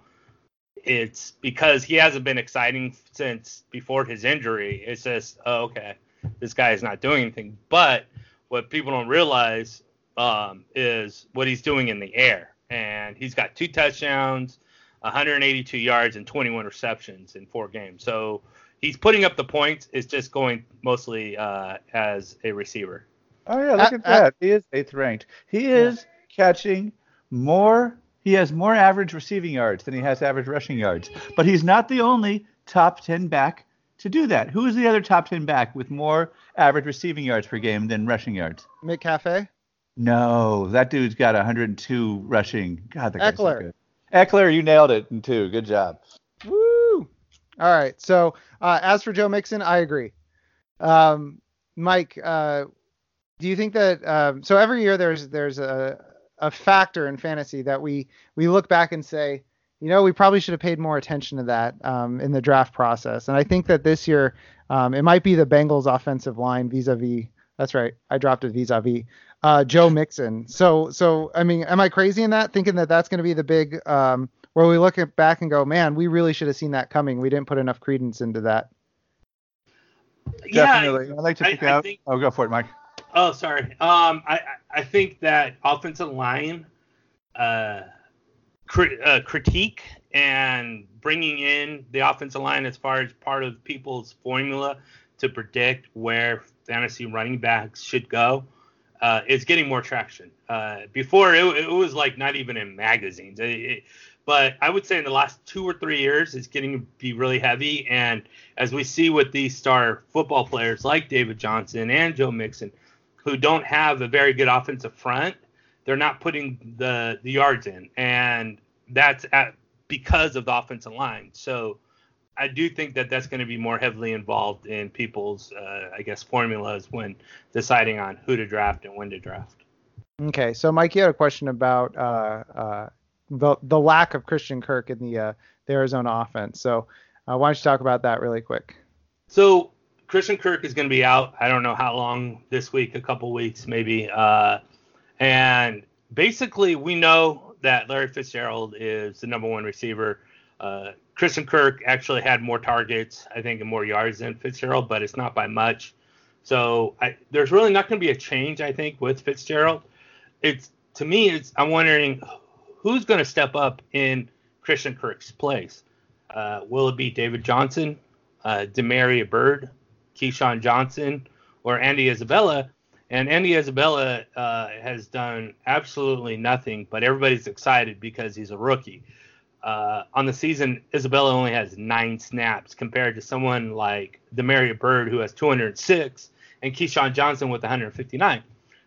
it's because he hasn't been exciting since before his injury. It's just oh, okay, this guy is not doing anything. But what people don't realize um, is what he's doing in the air, and he's got two touchdowns. 182 yards and 21 receptions in four games. So he's putting up the points. It's just going mostly uh, as a receiver.
Oh yeah, look
Uh,
at
uh,
that. He is eighth ranked. He is catching more. He has more average receiving yards than he has average rushing yards. But he's not the only top ten back to do that. Who is the other top ten back with more average receiving yards per game than rushing yards?
Mick Cafe.
No, that dude's got 102 rushing. God, that guy's so
Ekeler.
good. Ekeler, you nailed it in two. Good job.
Woo! All right. So uh, as for Joe Mixon, I agree. Um, Mike, uh, do you think that um, so every year there's there's a a factor in fantasy that we we look back and say, you know, we probably should have paid more attention to that um, in the draft process. And I think that this year um, it might be the Bengals offensive line vis-a-vis. That's right. I dropped it vis-a-vis uh, Joe Mixon. So so I mean, am I crazy in that thinking that that's going to be the big um, where we look at back and go, man, we really should have seen that coming. We didn't put enough credence into that.
Definitely. I'd like to pick
I
out.
think-
oh, go for it, Mike.
Oh, sorry. Um, I I- I think that offensive line, uh, crit, uh, critique and bringing in the offensive line as far as part of people's formula to predict where fantasy running backs should go, uh, is getting more traction. Uh, before it, it was like not even in magazines. It- it- but I would say in the last two or three years, it's getting to be really heavy. And as we see with these star football players like David Johnson and Joe Mixon, who don't have a very good offensive front, they're not putting the the yards in, and that's at because of the offensive line. So I do think that that's going to be more heavily involved in people's, uh, I guess, formulas when deciding on who to draft and when to draft.
Okay, so Mike, you had a question about uh, uh, the the lack of Christian Kirk in the uh, the Arizona offense. So uh, why don't you talk about that really quick?
So Christian Kirk is going to be out. I don't know how long this week, a couple weeks maybe. Uh, and basically, we know that Larry Fitzgerald is the number one receiver. Christian Kirk actually had more targets, I think, and more yards than Fitzgerald, but it's not by much. So I, there's really not going to be a change, I think, with Fitzgerald. It's to me, it's I'm wondering who's going to step up in Christian Kirk's place. Uh, will it be David Johnson, uh, Damiere Byrd, KeeSean Johnson, or Andy Isabella? And Andy Isabella uh, has done absolutely nothing, but everybody's excited because he's a rookie. Uh, on the season, Isabella only has nine snaps compared to someone like Damiere Byrd, who has 206, and KeeSean Johnson with 159.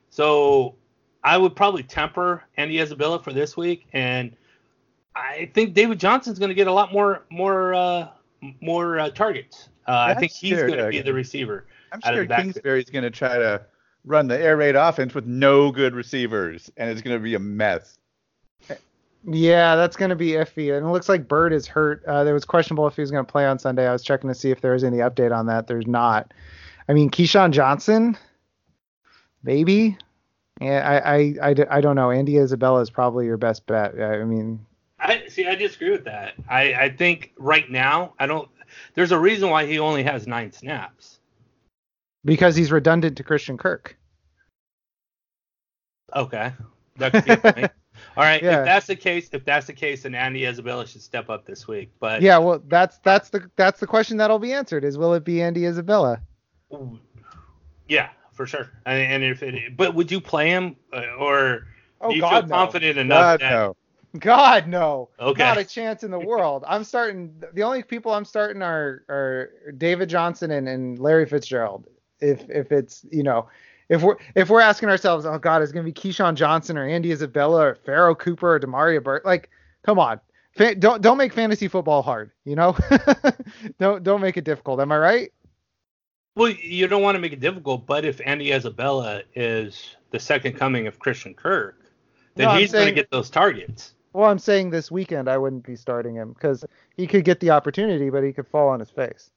So I would probably temper Andy Isabella for this week, and I think David Johnson's going to get a lot more more uh, more uh, targets. Uh, I think he's going to be the receiver.
I'm sure. Kingsbury's going to try to run the air raid offense with no good receivers, and it's going to be a mess.
Yeah, that's going to be iffy. And it looks like Byrd is hurt. Uh, there was questionable if he was going to play on Sunday. I was checking to see if there was any update on that. There's not. I mean, KeeSean Johnson, maybe. Yeah, I, I, I, I don't know. Andy Isabella is probably your best bet. I mean,
I see. I disagree with that. I, I think right now I don't. There's a reason why he only has nine snaps.
because he's redundant to Christian Kirk.
Okay, that could be a point. All right.
Yeah.
If that's the case, if that's the case, then Andy Isabella should step up this week. But
Yeah, well, that's that's the that's the question that'll be answered. Is will it be Andy Isabella?
yeah, for sure. And, and if it, but would you play him uh, or
Oh
do you feel
God, no.
confident enough
God,
that
no.
God no.
Okay.
Not a chance in the world. I'm starting. The only people I'm starting are are David Johnson and, and Larry Fitzgerald. If if it's you know. If we're if we're asking ourselves, oh God, is it gonna be KeeSean Johnson or Andy Isabella or Pharoh Cooper or Damiere Byrd? Like, come on, Fa- don't don't make fantasy football hard. You know, don't don't make it difficult. Am I right?
Well, you don't want to make it difficult, but if Andy Isabella is the second coming of Christian Kirk, then
No,
he's going to get those targets.
Well, I'm saying this weekend I wouldn't be starting him because he could get the opportunity, but he could fall on his face.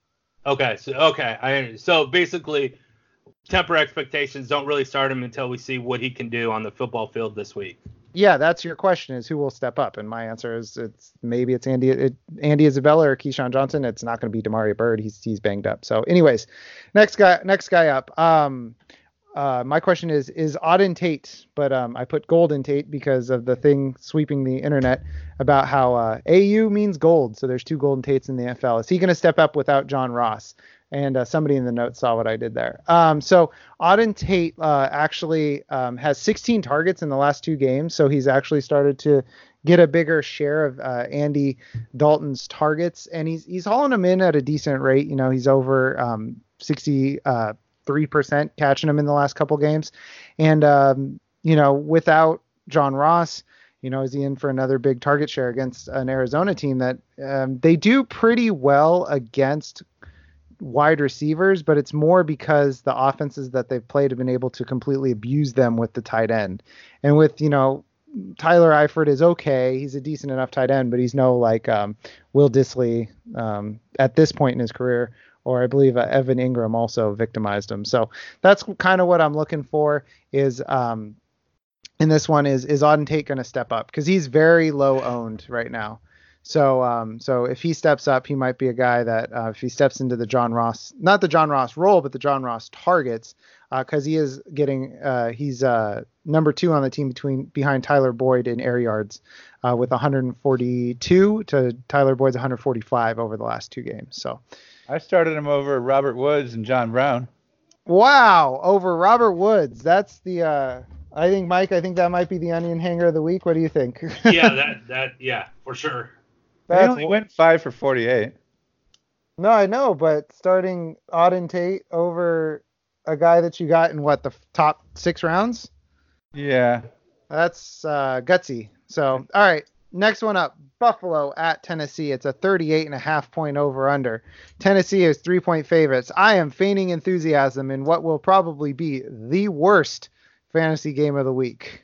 Okay, so okay, I so basically temper expectations. Don't really start him until we see what he can do on the football field this week.
Yeah, that's your question: is who will step up? And my answer is it's maybe it's Andy it, Andy Isabella or KeeSean Johnson. It's not going to be Damiere Byrd. He's he's banged up. So, anyways, next guy next guy up. Um, uh, my question is is Auden Tate, but um, I put Golden Tate because of the thing sweeping the internet about how uh, AU means gold. So there's two Golden Tates in the NFL. Is he going to step up without John Ross? And uh, somebody in the notes saw what I did there. Um, so Auden Tate uh, actually um, has 16 targets in the last two games. So he's actually started to get a bigger share of uh, Andy Dalton's targets, and he's he's hauling them in at a decent rate. You know, he's over um, 60 uh, percent catching them in the last couple games, and um, you know, without John Ross, you know, is he in for another big target share against an Arizona team that um, they do pretty well against wide receivers, but it's more because the offenses that they've played have been able to completely abuse them with the tight end. And with, you know, Tyler Eifert is okay. He's a decent enough tight end, but he's no like um, Will Dissly um, at this point in his career, or I believe uh, Evan Engram also victimized him. So that's kind of what I'm looking for is um, in this one is is Auden Tate going to step up because he's very low owned right now. So um, so if he steps up, he might be a guy that uh, if he steps into the John Ross, not the John Ross role, but the John Ross targets, because he is getting uh, he's uh, number two on the team between behind Tyler Boyd in air yards uh, with 142 to Tyler Boyd's 145 over the last two games. So
I started him over Robert Woods and John Brown.
wow, over Robert Woods. That's the uh, I think Mike. I think that might be the onion hanger of the week. What do you think?
yeah, that that yeah, for sure.
He
That's-
only went five for 48.
No, I know, but starting Auden Tate over a guy that you got in what the top six rounds?
Yeah.
That's uh, gutsy. So, all right, next one up, Buffalo at Tennessee. It's a 38 and a half point over under. Tennessee is three point favorites. I am feigning enthusiasm in what will probably be the worst fantasy game of the week.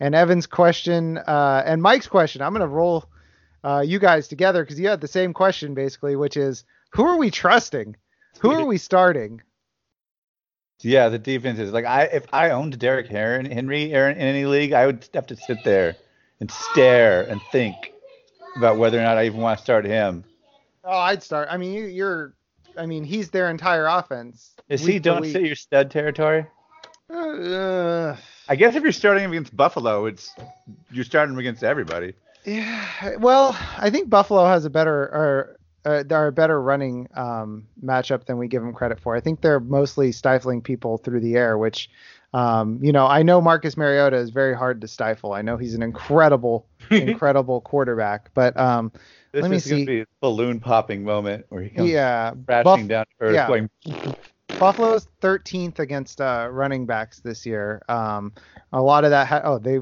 And Evan's question uh, and Mike's question, I'm gonna roll uh, you guys together because you had the same question basically, which is who are we trusting? Who are we starting?
Yeah, the defense is like I if I owned Derrick Henry Henry in any league, I would have to sit there and stare and think about whether or not I even want to start him.
Oh, I'd start. I mean, you, you're. I mean, he's their entire offense.
Is he don't sit your stud territory?
Uh,
I guess if you're starting him against Buffalo, it's you're starting him against everybody.
Yeah. Well, I think Buffalo has a better or uh, they're a better running um, matchup than we give them credit for. I think they're mostly stifling people through the air, which. Um, you know, I know Marcus Mariota is very hard to stifle. I know he's an incredible, incredible quarterback, but um,
This
Let me
is Gonna be a balloon popping moment where he comes
yeah,
crashing
Buff-
down earth,
yeah.
going,
Buffalo's 13th against uh, running backs this year. Um, a lot of that. Ha- oh, they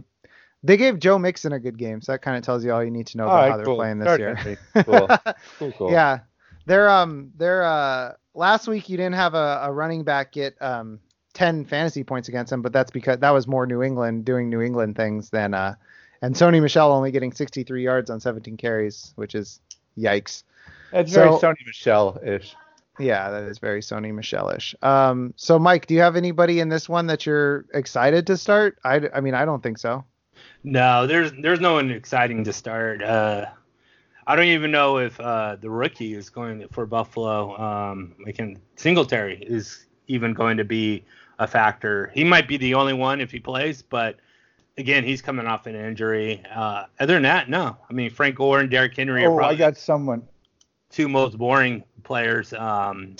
they gave Joe Mixon a good game, so that kind of tells you all you need to know
All
about
right,
how they're
cool.
playing this year.
Cool. cool, cool.
Yeah, they're um they're uh last week you didn't have a, a running back get um 10 fantasy points against them, but that's because that was more New England doing New England things than uh and Sony Michel only getting 63 yards on 17 carries, which is yikes.
That's very Sony Michel-ish.
Yeah, that is very Sony Michel-ish. Um, so Mike, do you have anybody in this one that you're excited to start? I, I mean, I don't think so.
No, there's there's no one exciting to start. Uh, I don't even know if uh, the rookie is going for Buffalo. Um, I can Singletary is even going to be a factor. He might be the only one if he plays, but again, he's coming off an injury. Uh, other than that, no. I mean, Frank Gore and Derrick Henry are
Oh, I
probably
got someone.
two most boring players um,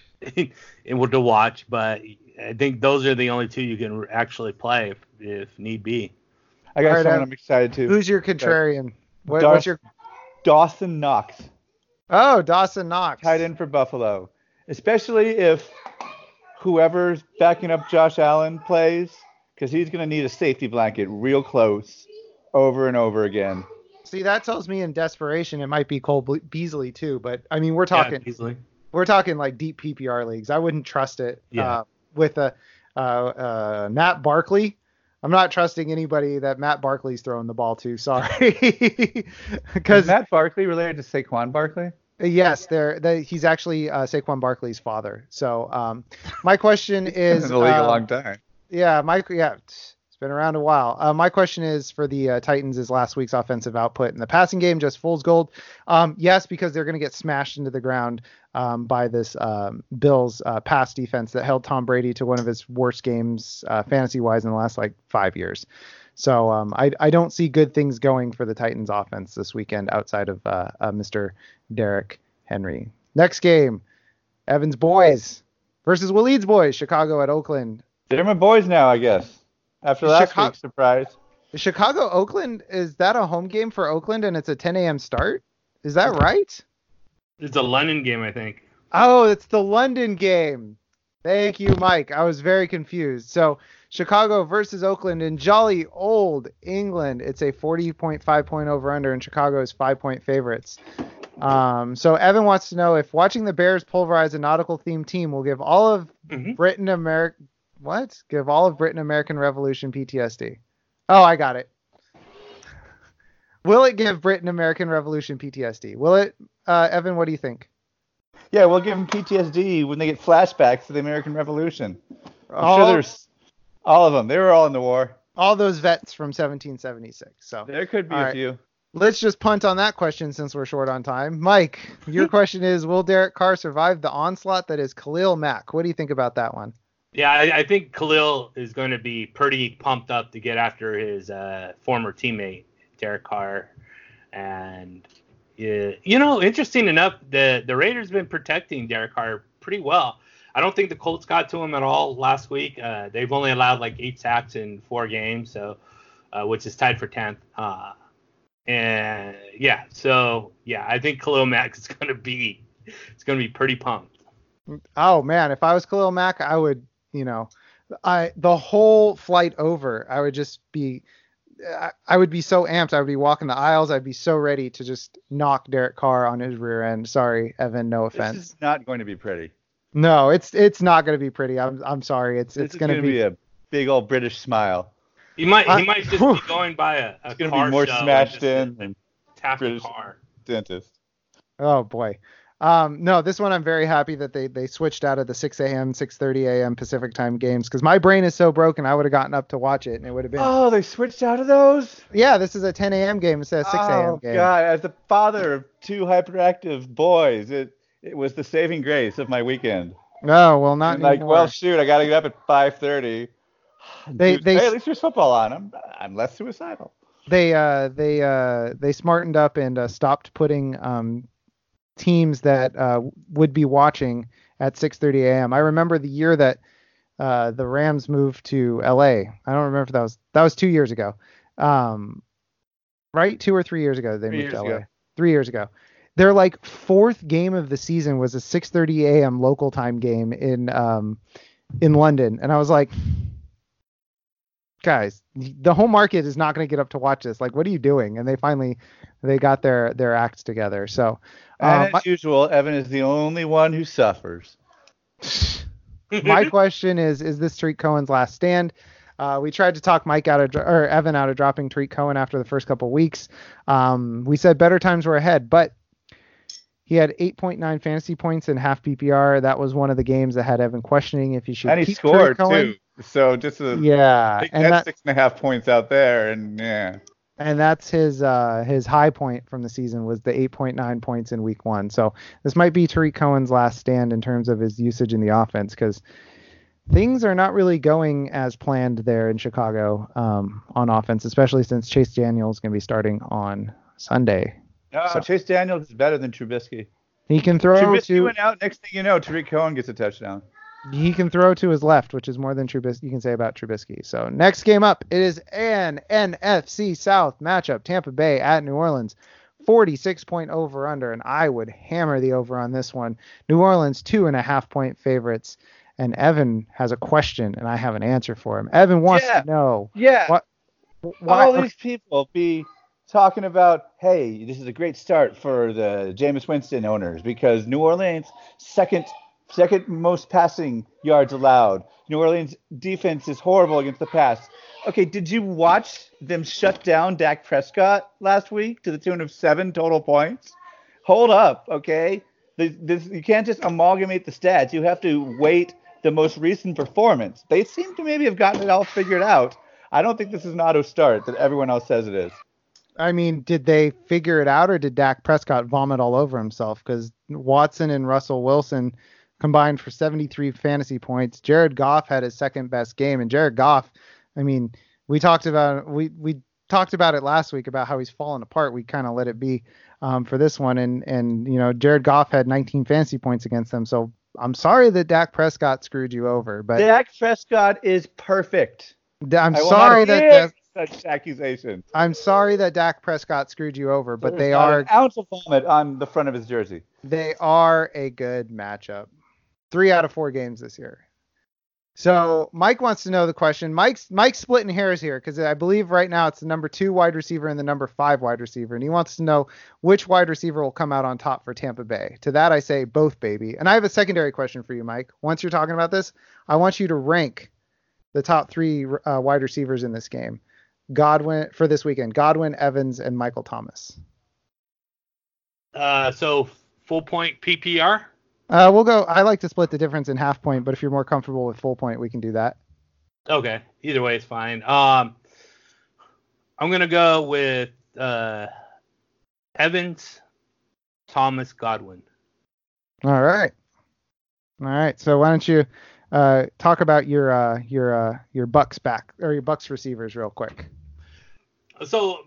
in, to watch, but I think those are the only two you can actually play if, if need be.
I got
All right,
someone
uh,
I'm excited to.
Who's your contrarian? What,
Darth-
what's your
Dawson Knox,
Oh, Dawson Knox.
tight end for Buffalo. Especially if whoever's backing up Josh Allen plays, because he's going to need a safety blanket real close over and over again.
See, that tells me in desperation it might be Cole Ble- Beasley too. But I mean, we're talking
Yeah, easily.
we're talking like deep PPR leagues. I wouldn't trust it
Yeah.
uh, with a uh, uh, Matt Barkley. I'm not trusting anybody that Matt Barkley's throwing the ball to. Sorry, because
Matt Barkley related to Saquon Barkley?
yes, they're, they, he's actually uh, Saquon Barkley's father. So um, my question is,
in the league a
uh,
long time.
Yeah, Mike. Yeah, it's been around a while. Uh, my question is for the uh, Titans: Is last week's offensive output in the passing game just fool's gold? Um, yes, because they're going to get smashed into the ground um, by this um, Bills uh, pass defense that held Tom Brady to one of his worst games uh, fantasy-wise in the last like five years. So um, I, I don't see good things going for the Titans offense this weekend outside of uh, Mr. Derrick Henry. Next game, Evans boys versus Waleed's boys, Chicago at Oakland.
They're my boys now, I guess. After
Is
last
Chicago-
week's surprise.
Chicago Oakland is that a home game for Oakland and it's a 10 a.m. start? Is that right?
It's a London game, I think.
Oh, it's the London game. Thank you, Mike. I was very confused. So Chicago versus Oakland in jolly old England. It's a 40.5 point over under, and Chicago is five point favorites. Um, so Evan wants to know if watching the Bears pulverize a nautical themed team will give all of
Mhm.
Britain American what? Give all of Britain American Revolution PTSD. Oh, I got it. Will it give Britain American Revolution PTSD? Will it, uh, Evan? What do you think?
Yeah, we'll give them PTSD when they get flashbacks to the American Revolution. I'm
all,
sure there's all of them. They were all in the war.
all those vets from 1776. So
There could be
All
a
right.
few.
let's just punt on that question since we're short on time. Mike, your question is: Will Derek Carr survive the onslaught that is Khalil Mack? What do you think about that one?
Yeah, I, I think Khalil is going to be pretty pumped up to get after his uh, former teammate Derek Carr, and yeah, you know, interesting enough, the the Raiders have been protecting Derek Carr pretty well. I don't think the Colts got to him at all last week. Uh, they've only allowed like eight sacks in four games, so uh, which is tied for tenth. Uh, and yeah, so yeah, I think Khalil Mack is going to be it's going to be pretty pumped.
Oh man, if I was Khalil Mack, I would, you know, I the whole flight over, I would just be, I, I would be so amped. I would be walking the aisles. I'd be so ready to just knock Derek Carr on his rear end. Sorry, Evan, no offense.
This is not going to be pretty.
No, it's it's not going to be pretty. I'm I'm sorry. It's
This
it's going to be.
a big old British smile.
He might
I-
he might just
Whew.
be going by a, a
It's going to
car
be more
show
smashed
just
in and
tap the
British-
car.
dentist.
Oh boy. Um, no, this one I'm very happy that they they switched out of the 6 a.m. 6:30 a.m. Pacific time games because my brain is so broken. I would have gotten up to watch it and it would have been.
Oh, they switched out of those?
Yeah, this is a 10 a.m. game instead of 6 a.m.
Oh,
game.
God, as the father of two hyperactive boys, it it was the saving grace of my weekend.
No, well not
like, well, shoot, I got to get up at 5:30.
They-
Dude,
they-
hey, at least there's football on. I'm I'm less suicidal.
they uh they uh they smartened up and uh, stopped putting um teams that uh would be watching at 6:30 a.m. I remember the year that uh the Rams moved to LA. I don't remember if that was that was 2 years ago. Um right? 2 or 3 years ago they
Three
moved to LA.
ago.
3 years ago. Their like fourth game of the season was a 6:30 a.m. local time game in um in London and I was like guys, the home market is not going to get up to watch this. Like, what are you doing? And they finally, they got their their acts together. So,
And
um,
as usual, Evan is the only one who suffers.
my question is, is this Tarik Cohen's last stand? Uh, we tried to talk Mike out of or Evan out of dropping Tarik Cohen after the first couple weeks. Um, we said better times were ahead, but he had 8.9 fantasy points in half PPR. That was one of the games that had Evan questioning if he should
And he
keep
scored
Tarik Cohen.
too. So just a
Yeah, and
that six and a half points out there, and yeah.
and that's his uh his high point from the season was the 8.9 points in week one. So this might be Tarik Cohen's last stand in terms of his usage in the offense because things are not really going as planned there in Chicago um, on offense, especially since Chase Daniels is going to be starting on Sunday.
No,
So-
Chase Daniels is better than Trubisky.
He can throw
Trubisky
to
went out. Next thing you know, Tarik Cohen gets a touchdown.
He can throw to his left, which is more than Trubisky you can say about Trubisky. So next game up, it is an NFC South matchup: Tampa Bay at New Orleans. 46 point over under, and I would hammer the over on this one. New Orleans two and a half point favorites, and Evan has a question, and I have an answer for him. Evan wants
Yeah.
to know
Yeah.
what. Why,
all these people be talking about, hey, this is a great start for the Jameis Winston owners because New Orleans second second most passing yards allowed. New Orleans defense is horrible against the pass. Okay, did you watch them shut down Dak Prescott last week to the tune of seven total points? Hold up, okay? This, this, you can't just amalgamate the stats. You have to weight the most recent performance. They seem to maybe have gotten it all figured out. I don't think this is an auto start that everyone else says it is.
I mean, did they figure it out, or did Dak Prescott vomit all over himself? Because Watson and Russell Wilson combined for 73 fantasy points. Jared Goff had his second best game, and Jared Goff, I mean, we talked about we we talked about it last week about how he's fallen apart. We kind of let it be um, for this one, and and you know, Jared Goff had 19 fantasy points against them. So I'm sorry that Dak Prescott screwed you over, but
Dak Prescott is perfect.
I'm
I
sorry that
such accusations.
I'm sorry that Dak Prescott screwed you over, but
There's
they are
an ounce of vomit on the front of his jersey.
They are a good matchup. Three out of four games this year. So Mike wants to know the question. Mike's Mike's splitting hairs here because I believe right now it's the number two wide receiver and the number five wide receiver, and he wants to know which wide receiver will come out on top for Tampa Bay. To that I say both, baby. And I have a secondary question for you, Mike. Once you're talking about this, I want you to rank the top three uh, wide receivers in this game. Godwin for this weekend. Godwin, Evans, and Michael Thomas.
Uh, so full point PPR.
Uh, we'll go. I like to split the difference in half point, but if you're more comfortable with full point, we can do that.
Okay, either way is fine. Um, I'm gonna go with uh, Evans, Thomas, Godwin.
All right. All right. So why don't you uh, talk about your uh, your uh, your Bucks back or your Bucks receivers real quick?
So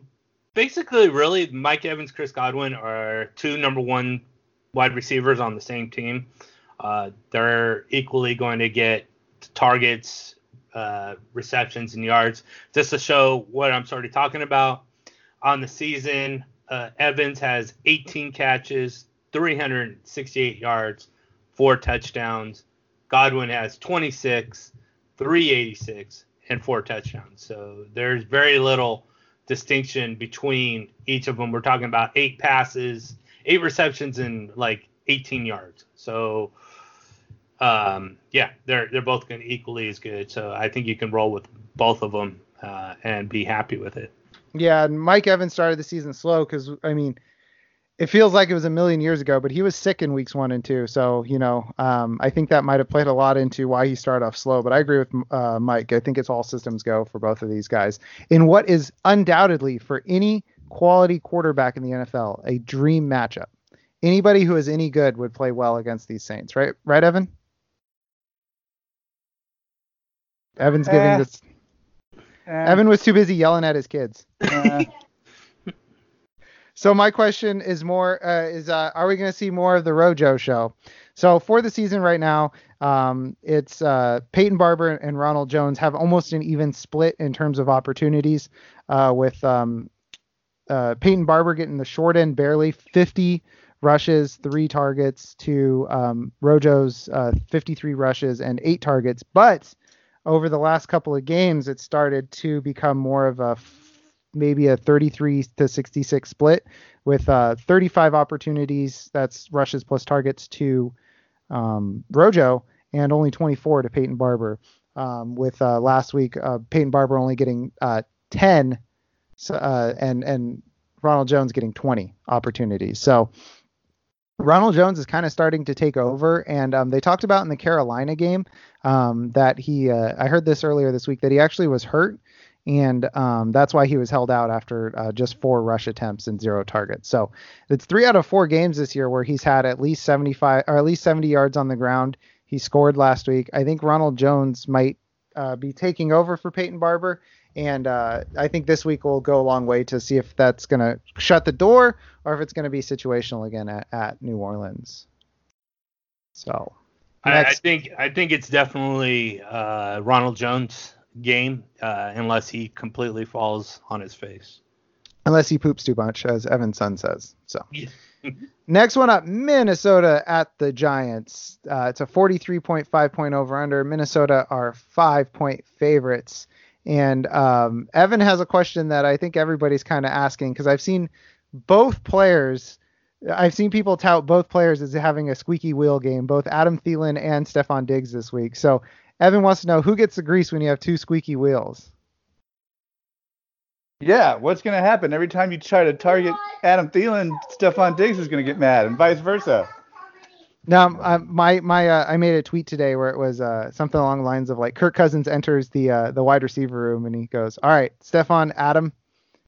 basically, really, Mike Evans, Chris Godwin are two number one wide receivers on the same team. Uh, they're equally going to get targets, uh, receptions, and yards. Just to show what I'm sort of talking about on the season, uh, Evans has 18 catches, 368 yards, four touchdowns. Godwin has 26, 386, and four touchdowns. So there's very little distinction between each of them. We're talking about eight passes, eight receptions, and like 18 yards. So um, yeah, they're they're both going equally as good. So I think you can roll with both of them uh, and be happy with it.
Yeah, and Mike Evans started the season slow because I mean, it feels like it was a million years ago, but he was sick in weeks one and two. So you know, um, I think that might have played a lot into why he started off slow. But I agree with uh, Mike. I think it's all systems go for both of these guys in what is undoubtedly for any quality quarterback in the NFL a dream matchup. Anybody who is any good would play well against these Saints, right? Right, Evan? Evan's giving
Eh.
this.
Eh,
Evan was too busy yelling at his kids.
eh.
So my question is more uh, is uh, are we going to see more of the Rojo show? So for the season right now, um, it's uh, Peyton Barber and Ronald Jones have almost an even split in terms of opportunities, uh, with um, uh, Peyton Barber getting the short end barely 50 rushes, three targets to um, Rojo's uh, 53 rushes and eight targets. But over the last couple of games, it started to become more of a maybe a 33 to 66 split with uh, 35 opportunities. That's rushes plus targets to um, Rojo and only 24 to Peyton Barber. Um, with uh, last week, uh, Peyton Barber only getting uh, 10 so, uh, and and Ronald Jones getting 20 opportunities. So Ronald Jones is kind of starting to take over, and um, they talked about in the Carolina game um, that he. Uh, I heard this earlier this week that he actually was hurt, and um, that's why he was held out after uh, just four rush attempts and zero targets. So it's three out of four games this year where he's had at least 75 or at least 70 yards on the ground. He scored last week. I think Ronald Jones might uh, be taking over for Peyton Barber. And uh, I think this week will go a long way to see if that's going to shut the door or if it's going to be situational again at, at New Orleans. So
I, I think I think it's definitely uh, Ronald Jones game uh, unless he completely falls on his face.
Unless he poops too much, as Evan's son says. So. Next one up, Minnesota at the Giants. Uh, it's a 43.5 point over under. Minnesota are five point favorites. And um, Evan has a question that I think everybody's kind of asking because I've seen both players. I've seen people tout both players as having a squeaky wheel game, both Adam Thielen and Stefon Diggs this week. So Evan wants to know who gets the grease when you have two squeaky wheels.
Yeah, what's going to happen every time you try to target Adam Thielen? Stefon Diggs is going to get mad, and vice versa.
Now, uh, my my uh, I made a tweet today where it was uh, something along the lines of like Kirk Cousins enters the uh, the wide receiver room and he goes, "All right, Stefon, Adam,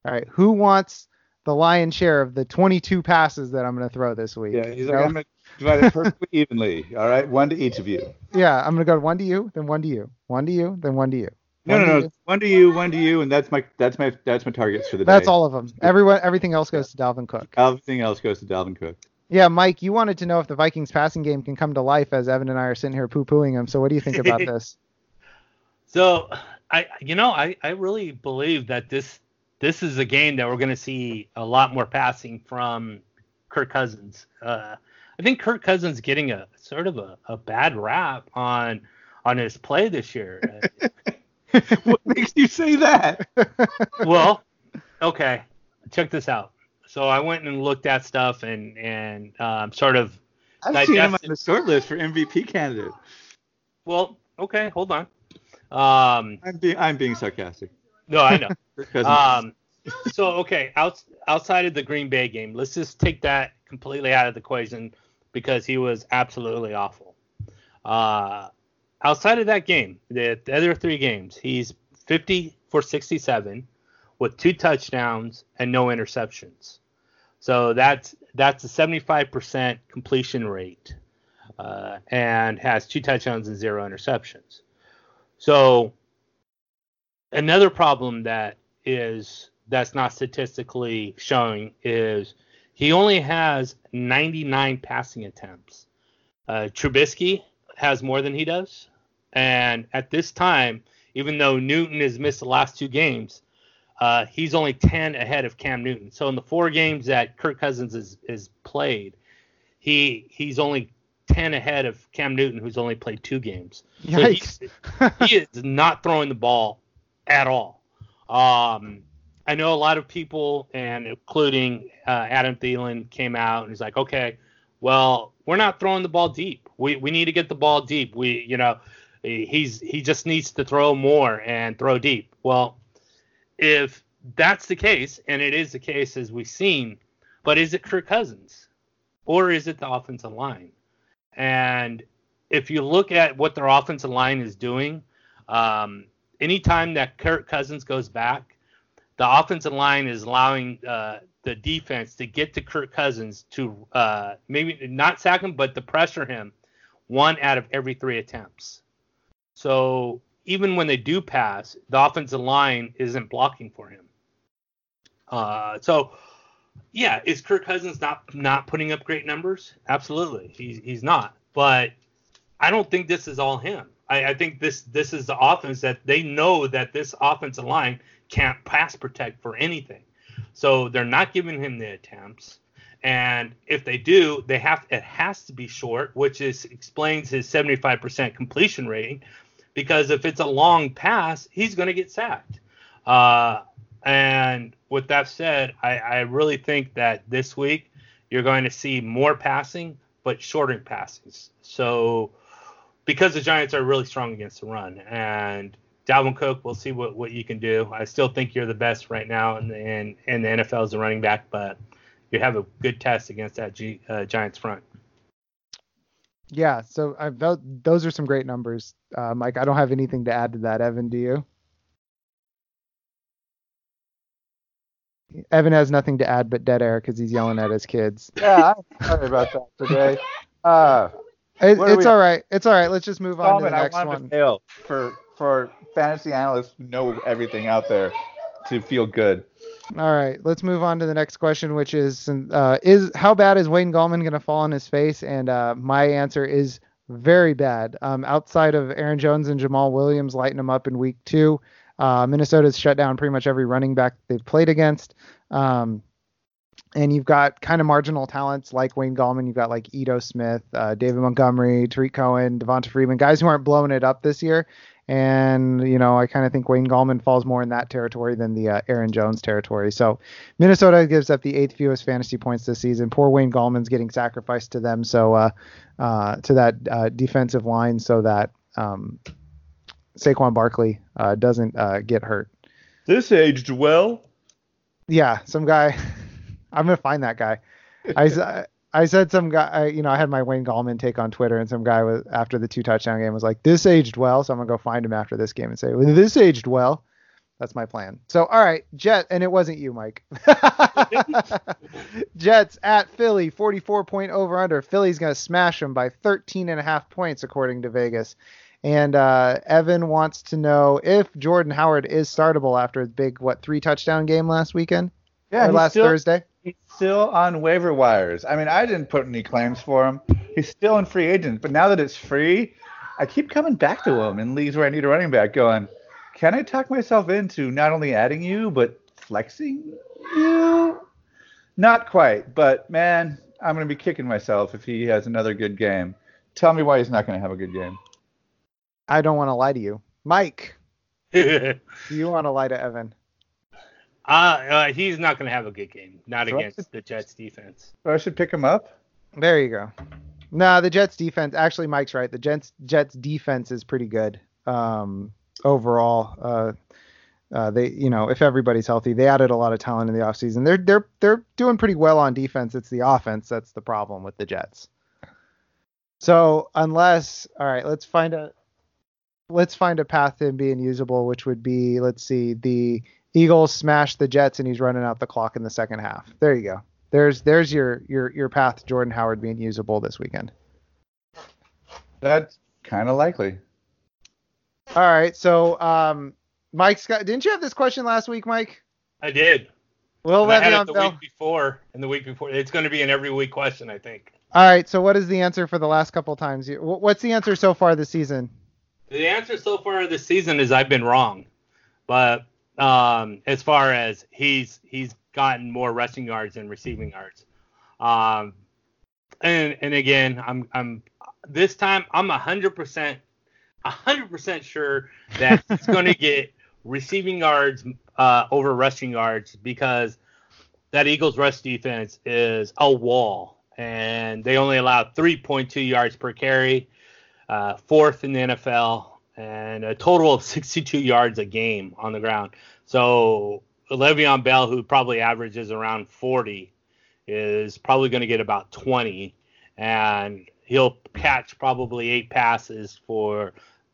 all right, who wants the lion's share of the 22 passes that I'm going to throw this week?"
Yeah, he's
You
like,
know?
I'm going to divide it perfectly evenly. All right, one to each of you.
yeah, I'm going to go one to you, then one to you, one to you, then one to you.
No,
One
no, no.
you.
One to you, one to you, and that's my that's my that's my targets for the day.
That's all of them. Everyone, everything else goes to Dalvin Cook.
Everything else goes to Dalvin Cook.
Yeah, Mike, you wanted to know if the Vikings passing game can come to life as Evan and I are sitting here poo-pooing him. So what do you think about this?
So I you know I, I really believe that this this is a game that we're going to see a lot more passing from Kirk Cousins. Uh, I think Kirk Cousins getting a sort of a, a bad rap on on his play this year.
what makes you say that?
well, okay, check this out. So I went and looked at stuff and and um, sort of
I've seen him on the short list for MVP candidate.
well, okay, hold on. Um,
I'm being I'm being sarcastic.
no, I know. Um, so okay, out, outside of the Green Bay game, let's just take that completely out of the equation because he was absolutely awful. Uh, outside of that game, the, the other three games, he's 50 for 67 with two touchdowns and no interceptions. So that's that's a 75% completion rate, uh, and has two touchdowns and zero interceptions. So another problem that is that's not statistically showing is he only has 99 passing attempts. Uh, Trubisky has more than he does, and at this time, even though Newton has missed the last two games, uh, he's only 10 ahead of Cam Newton. So in the four games that Kirk Cousins is, is played, he he's only 10 ahead of Cam Newton, who's only played two games. So he's- he is not throwing the ball at all. Um, I know a lot of people, and including uh, Adam Thielen, came out and he's like, okay, well, we're not throwing the ball deep. We we need to get the ball deep. We you know, he's he just needs to throw more and throw deep. Well, if that's the case, and it is the case as we've seen, but is it Kirk Cousins or is it the offensive line? And if you look at what their offensive line is doing, um, anytime that Kirk Cousins goes back, the offensive line is allowing uh, the defense to get to Kirk Cousins to uh, maybe not sack him, but to pressure him one out of every three attempts. So even when they do pass, the offensive line isn't blocking for him. Uh, so yeah, is Kirk Cousins not not putting up great numbers? Absolutely, he's he's not. But I don't think this is all him. I, I think this this is the offense that they know that this offensive line can't pass protect for anything. So they're not giving him the attempts. And if they do, they have it has to be short, which is explains his 75% completion rating. Because if it's a long pass, he's going to get sacked. Uh, and with that said, I, I really think that this week you're going to see more passing, but shorter passes. So because the Giants are really strong against the run, and Dalvin Cook, we'll see what, what you can do. I still think you're the best right now in the, in, in the NFL as a running back, but you have a good test against that G, uh, Giants front.
Yeah, so I, tho- those are some great numbers, uh, Mike. I don't have anything to add to that. Evan, do you? Evan has nothing to add but dead air because he's yelling at his kids.
yeah, I'm sorry about that today. Uh,
It, it's
we-
all right. It's all right. Let's just move on to the
I
next
want
one.
to fail for for fantasy analysts who know everything out there to feel good.
All right, let's move on to the next question, which is uh, is how bad is Wayne Gallman going to fall on his face? And uh, my answer is very bad. Um, outside of Aaron Jones and Jamaal Williams lighting them up in week two, uh, Minnesota's shut down pretty much every running back they've played against. Um, and you've got kind of marginal talents like Wayne Gallman. You've got like Ito Smith, uh, David Montgomery, Tarik Cohen, Devonta Freeman, guys who aren't blowing it up this year. And, you know, I kind of think Wayne Gallman falls more in that territory than the uh, Aaron Jones territory. So Minnesota gives up the eighth fewest fantasy points this season. Poor Wayne Gallman's getting sacrificed to them. So, uh, uh, to that uh, defensive line so that um, Saquon Barkley uh, doesn't uh, get hurt.
This aged well.
Yeah, some guy. I'm gonna find that guy. I I said some guy. I, you know, I had my Wayne Gallman take on Twitter, and some guy was after the two touchdown game was like, "This aged well," so I'm gonna go find him after this game and say, well, "This aged well." That's my plan. So, all right, Jet, and it wasn't you, Mike. Jets at Philly, 44 point over under. Philly's going to smash them by 13 and a half points, according to Vegas. And uh, Evan wants to know if Jordan Howard is startable after his big, what, three touchdown game last weekend?
Yeah,
or last
still,
Thursday?
He's still on waiver wires. I mean, I didn't put any claims for him. He's still in free agent, but now that it's free, I keep coming back to him in leagues where I need a running back going, can I talk myself into not only adding you, but flexing you? Not quite, but man, I'm going to be kicking myself if he has another good game. Tell me why he's not going to have a good game.
I don't want to lie to you. Mike, do you want to lie to Evan?
Uh, uh, he's not going to have a good game. Not
So
against
should-
the Jets defense.
So I should pick him up.
There you go. Nah, the Jets defense. Actually, Mike's right. The Jets Jets defense is pretty good um, overall. Uh, uh, they, you know, if everybody's healthy, they added a lot of talent in the offseason. They're they're they're doing pretty well on defense. It's the offense that's the problem with the Jets. So unless, all right, let's find a let's find a path to him being usable, which would be, let's see, the Eagles smash the Jets and he's running out the clock in the second half. There you go. There's there's your your your path to Jordan Howard being usable this weekend.
That's kind of likely.
All right, so um, Mike's got. Didn't you have this question last week, Mike?
I did.
Will
And I had it the
Bell.
week before and the week before. It's going to be an every week question, I think.
All right, so what is the answer for the last couple times? You- What's the answer so far this season?
The answer so far this season is I've been wrong, but um, as far as he's he's gotten more rushing yards than receiving yards, um, and and again I'm I'm this time I'm hundred percent hundred percent sure that he's going to get receiving yards uh, over rushing yards because that Eagles rush defense is a wall, and they only allow 3.2 yards per carry uh, fourth in the NFL, and a total of 62 yards a game on the ground. So Le'Veon Bell, who probably averages around 40, is probably going to get about 20, and he'll catch probably eight passes for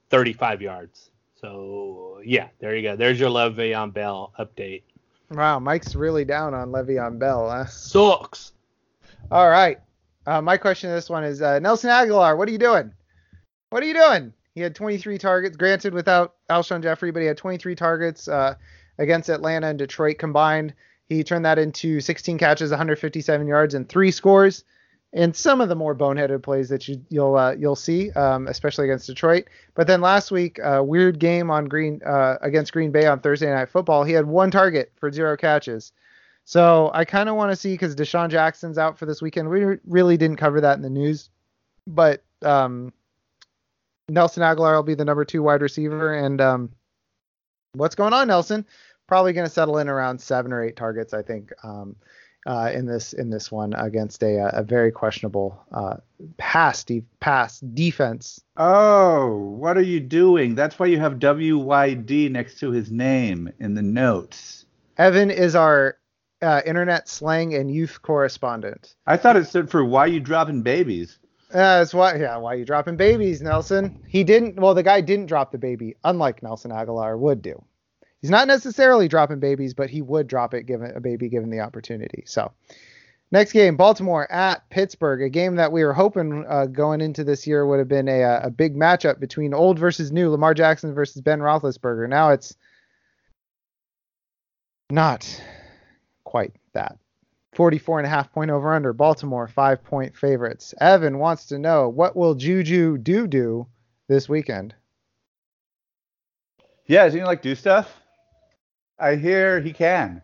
35 yards. So yeah, there you go. There's your Le'Veon Bell update.
Wow, Mike's really down on Le'Veon Bell. Huh?
Sucks.
All right. Uh, my question to this one is uh, Nelson Agholor. What are you doing? What are you doing? He had 23 targets, granted without Alshon Jeffery, but he had 23 targets uh, against Atlanta and Detroit combined. He turned that into 16 catches, 157 yards, and three scores. And some of the more boneheaded plays that you, you'll uh, you'll see, um, especially against Detroit. But then last week, uh, weird game on Green uh, against Green Bay on Thursday Night Football. He had one target for zero catches. So I kind of want to see because DeSean Jackson's out for this weekend. We really didn't cover that in the news, but um, Nelson Agholor will be the number two wide receiver. And um, what's going on, Nelson? Probably going to settle in around seven or eight targets, I think, um, uh, in this in this one against a a very questionable uh, pass de- pass defense.
Oh, what are you doing? That's why you have WYD next to his name in the notes.
Evan is our uh, internet slang and youth correspondent.
I thought it stood for why you dropping babies.
Uh, that's why, yeah, why you dropping babies, Nelson? He didn't. Well, the guy didn't drop the baby, unlike Nelson Agholor would do. He's not necessarily dropping babies, but he would drop it given a baby given the opportunity. So, next game, Baltimore at Pittsburgh, a game that we were hoping uh, going into this year would have been a a big matchup between old versus new, Lamar Jackson versus Ben Roethlisberger. Now it's not quite that. 44 and a half point over under. Baltimore five point favorites. Evan wants to know what will Juju do do this weekend?
Yeah, does he like do stuff? I hear he can.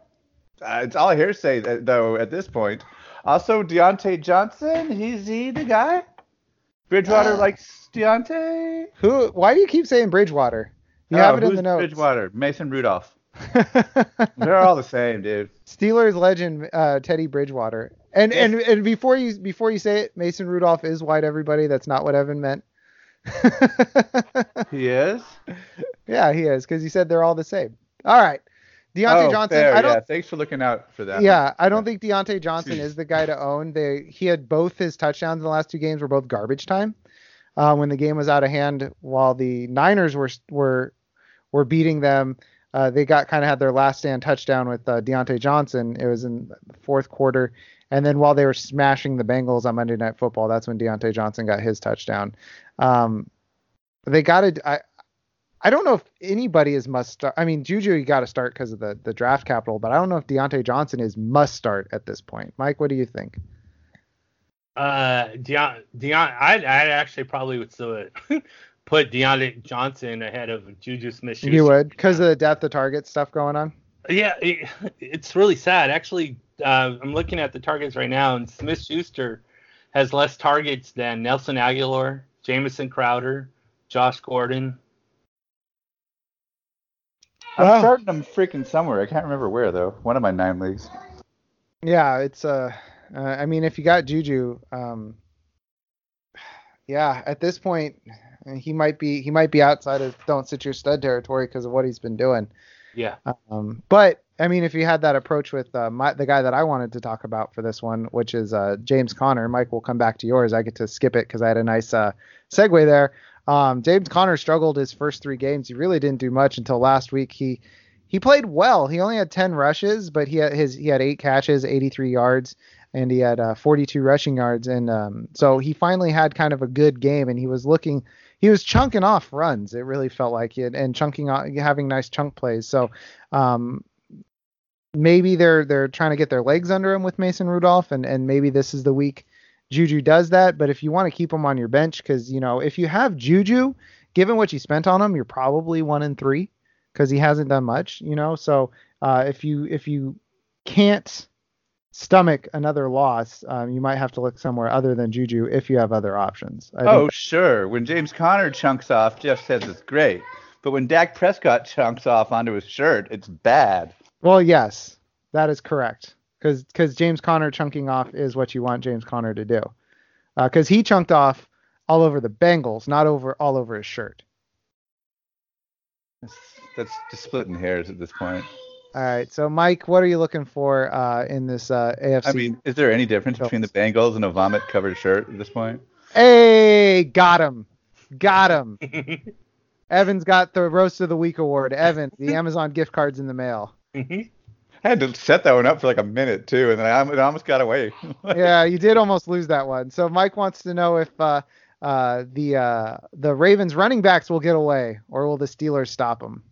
Uh, it's all hearsay though at this point. Also, Diontae Johnson, he's he the guy? Bridgewater
Uh.
likes Diontae.
Who? Why do you keep saying Bridgewater? You
Oh,
have it in the notes.
Bridgewater, Mason Rudolph. They're all the same, dude.
Steelers legend uh, Teddy Bridgewater. And
Yes.
and and before you before you say it, Mason Rudolph is white. Everybody, that's not what Evan meant.
He is.
yeah, he is because he said they're all the same. All right, Diontae
oh,
Johnson.
fair,
I don't.
yeah. Thanks for looking out for that.
Yeah, I don't think Diontae Johnson is the guy to own. They he had both his touchdowns in the last two games were both garbage time. Uh, when the game was out of hand, while the Niners were were were beating them, uh, they got kind of had their last stand touchdown with uh, Diontae Johnson. It was in the fourth quarter, and then while they were smashing the Bengals on Monday Night Football, that's when Diontae Johnson got his touchdown. Um, they got to. I I don't know if anybody is must start. I mean, Juju you got to start because of the the draft capital, but I don't know if Diontae Johnson is must start at this point. Mike, what do you think?
Uh, Deon, Deon, I'd, I'd actually probably would still put Diontae Johnson ahead of Juju Smith-Schuster.
You would because of the depth of target stuff going on.
Yeah, it, it's really sad. Actually, uh, I'm looking at the targets right now, and Smith Schuster has less targets than Nelson Agholor, Jamison Crowder, Josh Gordon.
I'm
Wow.
starting them freaking somewhere. I can't remember where though. One of my nine leagues.
Yeah, it's uh, uh I mean, if you got Juju, um, yeah, at this point, uh, he might be he might be outside of don't sit your stud territory because of what he's been doing.
Yeah.
Um, but I mean, if you had that approach with uh, my, the guy that I wanted to talk about for this one, which is uh, James Conner, Mike, we'll come back to yours. I get to skip it because I had a nice uh, segue there. Um, James Conner struggled his first three games. He really didn't do much until last week. He he played well. He only had 10 rushes, but he had his he had eight catches, 83 yards, and he had uh, 42 rushing yards. And um, so he finally had kind of a good game, and he was looking he was chunking off runs. It really felt like it, and chunking off, having nice chunk plays. So um, maybe they're they're trying to get their legs under him with Mason Rudolph, and and maybe this is the week Juju does that. But if you want to keep him on your bench, because you know if you have Juju, given what you spent on him, you're probably one in three because he hasn't done much. You know, so uh, if you if you can't stomach another loss, um, you might have to look somewhere other than Juju if you have other options. I
Oh, sure. When James Conner chunks off, Jeff says it's great. But when Dak Prescott chunks off onto his shirt, it's bad.
Well, yes, that is correct. Because James Conner chunking off is what you want James Conner to do. Because he chunked off all over the Bengals, not over all over his shirt.
That's, that's just splitting hairs at this point.
All right, so Mike, what are you looking for uh, in this uh, AFC?
I mean, is there any difference between the Bengals and a vomit-covered shirt at this point?
hey, got him, got him. Evan's got the roast of the week award. Evan, the Amazon gift cards in the mail.
I had to set that one up for like a minute too, and then I, it almost got away.
yeah, you did almost lose that one. So Mike wants to know if uh, uh, the uh, the Ravens running backs will get away, or will the Steelers stop them?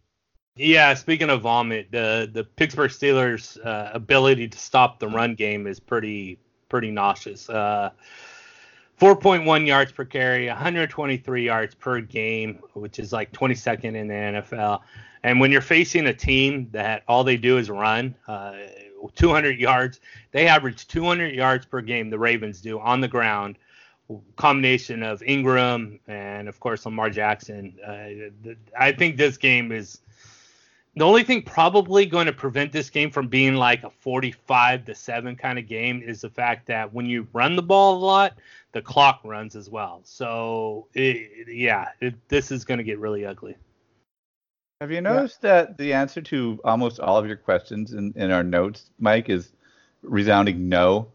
Yeah, speaking of vomit, the the Pittsburgh Steelers' uh, ability to stop the run game is pretty pretty nauseous. Uh, 4.1 yards per carry, 123 yards per game, which is like 22nd in the NFL. And when you're facing a team that all they do is run, uh, 200 yards, they average 200 yards per game. The Ravens do on the ground. Combination of Ingram and of course Lamar Jackson. Uh, I think this game is the only thing probably going to prevent this game from being like a 45 to 7 kind of game is the fact that when you run the ball a lot, the clock runs as well. So, it, yeah, it, this is going to get really ugly.
Have you noticed that the answer to almost all of your questions in, in our notes, Mike, is resounding no?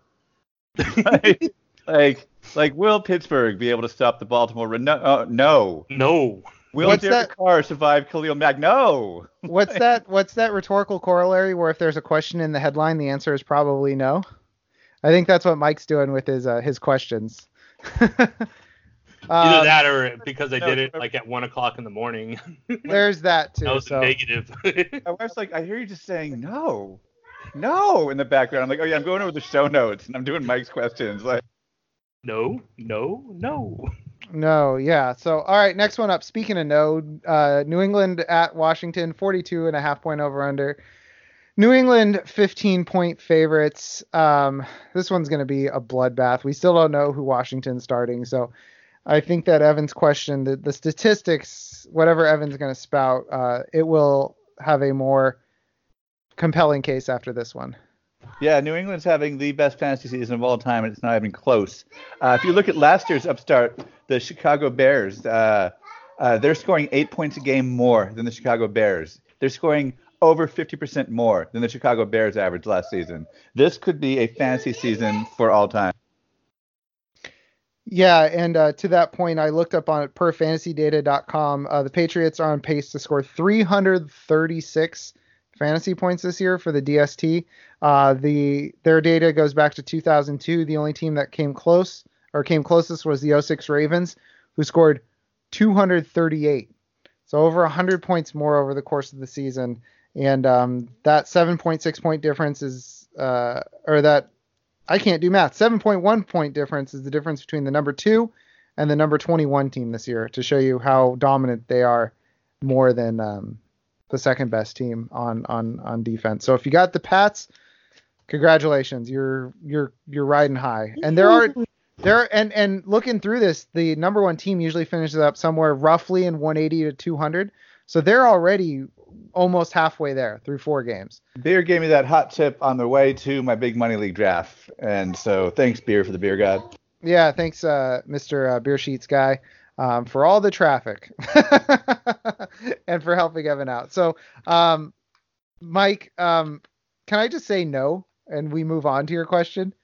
like, like, like, will Pittsburgh be able to stop the Baltimore run? No, uh, no.
No.
Will
What's
Derek
that-
Carr survive Khalil Mack? No.
What's that? What's that rhetorical corollary where if there's a question in the headline, the answer is probably no? I think that's what Mike's doing with his uh, his questions.
Either
Um,
that or because I
no,
did it like at 1 o'clock in the morning.
There's that too.
that was
so.
negative.
My wife's like, I hear you just saying no. No, in the background. I'm like, oh yeah, I'm going over the show notes and I'm doing Mike's questions. Like,
No, no, no.
No, yeah. So, all right, next one up. Speaking of no, uh, New England at Washington, 42 and a half point over under. New England 15 point favorites. Um, this one's going to be a bloodbath. We still don't know who Washington's starting. So I think that Evan's question, the, the statistics, whatever Evan's going to spout, uh, it will have a more compelling case after this one.
Yeah, New England's having the best fantasy season of all time, and it's not even close. Uh, if you look at last year's upstart, the Chicago Bears, uh, uh, they're scoring eight points a game more than the Chicago Bears. They're scoring over 50% more than the Chicago Bears average last season. This could be a fantasy season for all time.
Yeah, and uh, to that point, I looked up on perfantasydata.com. Uh, the Patriots are on pace to score 336 fantasy points this year for the DST. Uh, the their data goes back to 2002. The only team that came close or came closest was the 06 Ravens, who scored 238. So over 100 points more over the course of the season, and um, that 7.6 point difference is, uh, or that I can't do math. 7.1 point difference is the difference between the number two and the number 21 team this year to show you how dominant they are more than um, the second best team on on on defense. So if you got the Pats, congratulations, you're you're you're riding high. And there are there and and looking through this, the number one team usually finishes up somewhere roughly in 180 to 200. So they're already almost halfway there through four games.
Beer gave me that hot tip on the way to my big money league draft, and so thanks, Beer, for the beer god.
Yeah, thanks, uh, Mr. Uh, Beer Sheets guy, um, for all the traffic and for helping Evan out. So, um, Mike, um, can I just say no and we move on to your question?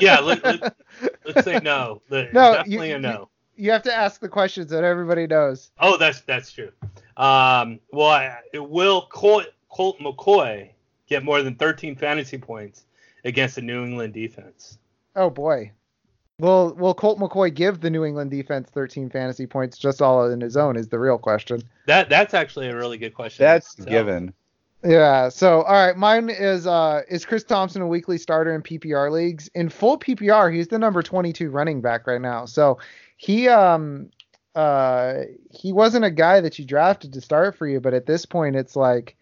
Yeah, let, let, let's say no. Let-
No,
definitely
you-
a no.
You have to ask the questions that everybody knows.
Oh, that's that's true. Um, well, I, will Colt, Colt McCoy get more than 13 fantasy points against the New England defense?
Oh boy. Will Will Colt McCoy give the New England defense 13 fantasy points just all in his own? Is the real question.
That that's actually a really good question.
That's
So,
given.
Yeah. So all right, mine is uh is Chris Thompson a weekly starter in PPR leagues? In full PPR, he's the number 22 running back right now. So he um uh he wasn't a guy that you drafted to start for you, but at this point it's like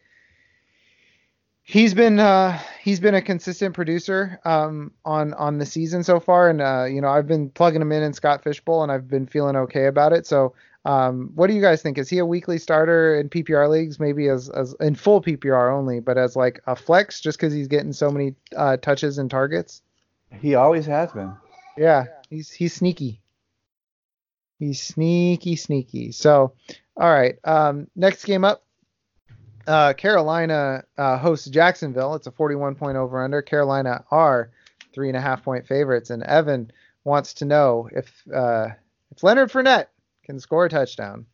he's been uh he's been a consistent producer um on on the season so far and uh you know I've been plugging him in in Scott Fishbowl and I've been feeling okay about it. So um, what do you guys think? Is he a weekly starter in PPR leagues, maybe as, as in full PPR only, but as like a flex, just because he's getting so many uh, touches and targets?
He always has been.
Yeah, he's he's sneaky. He's sneaky, sneaky. So, all right. Um, next game up, uh, Carolina uh, hosts Jacksonville. It's a 41 point over under. Carolina are three and a half point favorites, and Evan wants to know if uh, if Leonard Fournette can score a touchdown.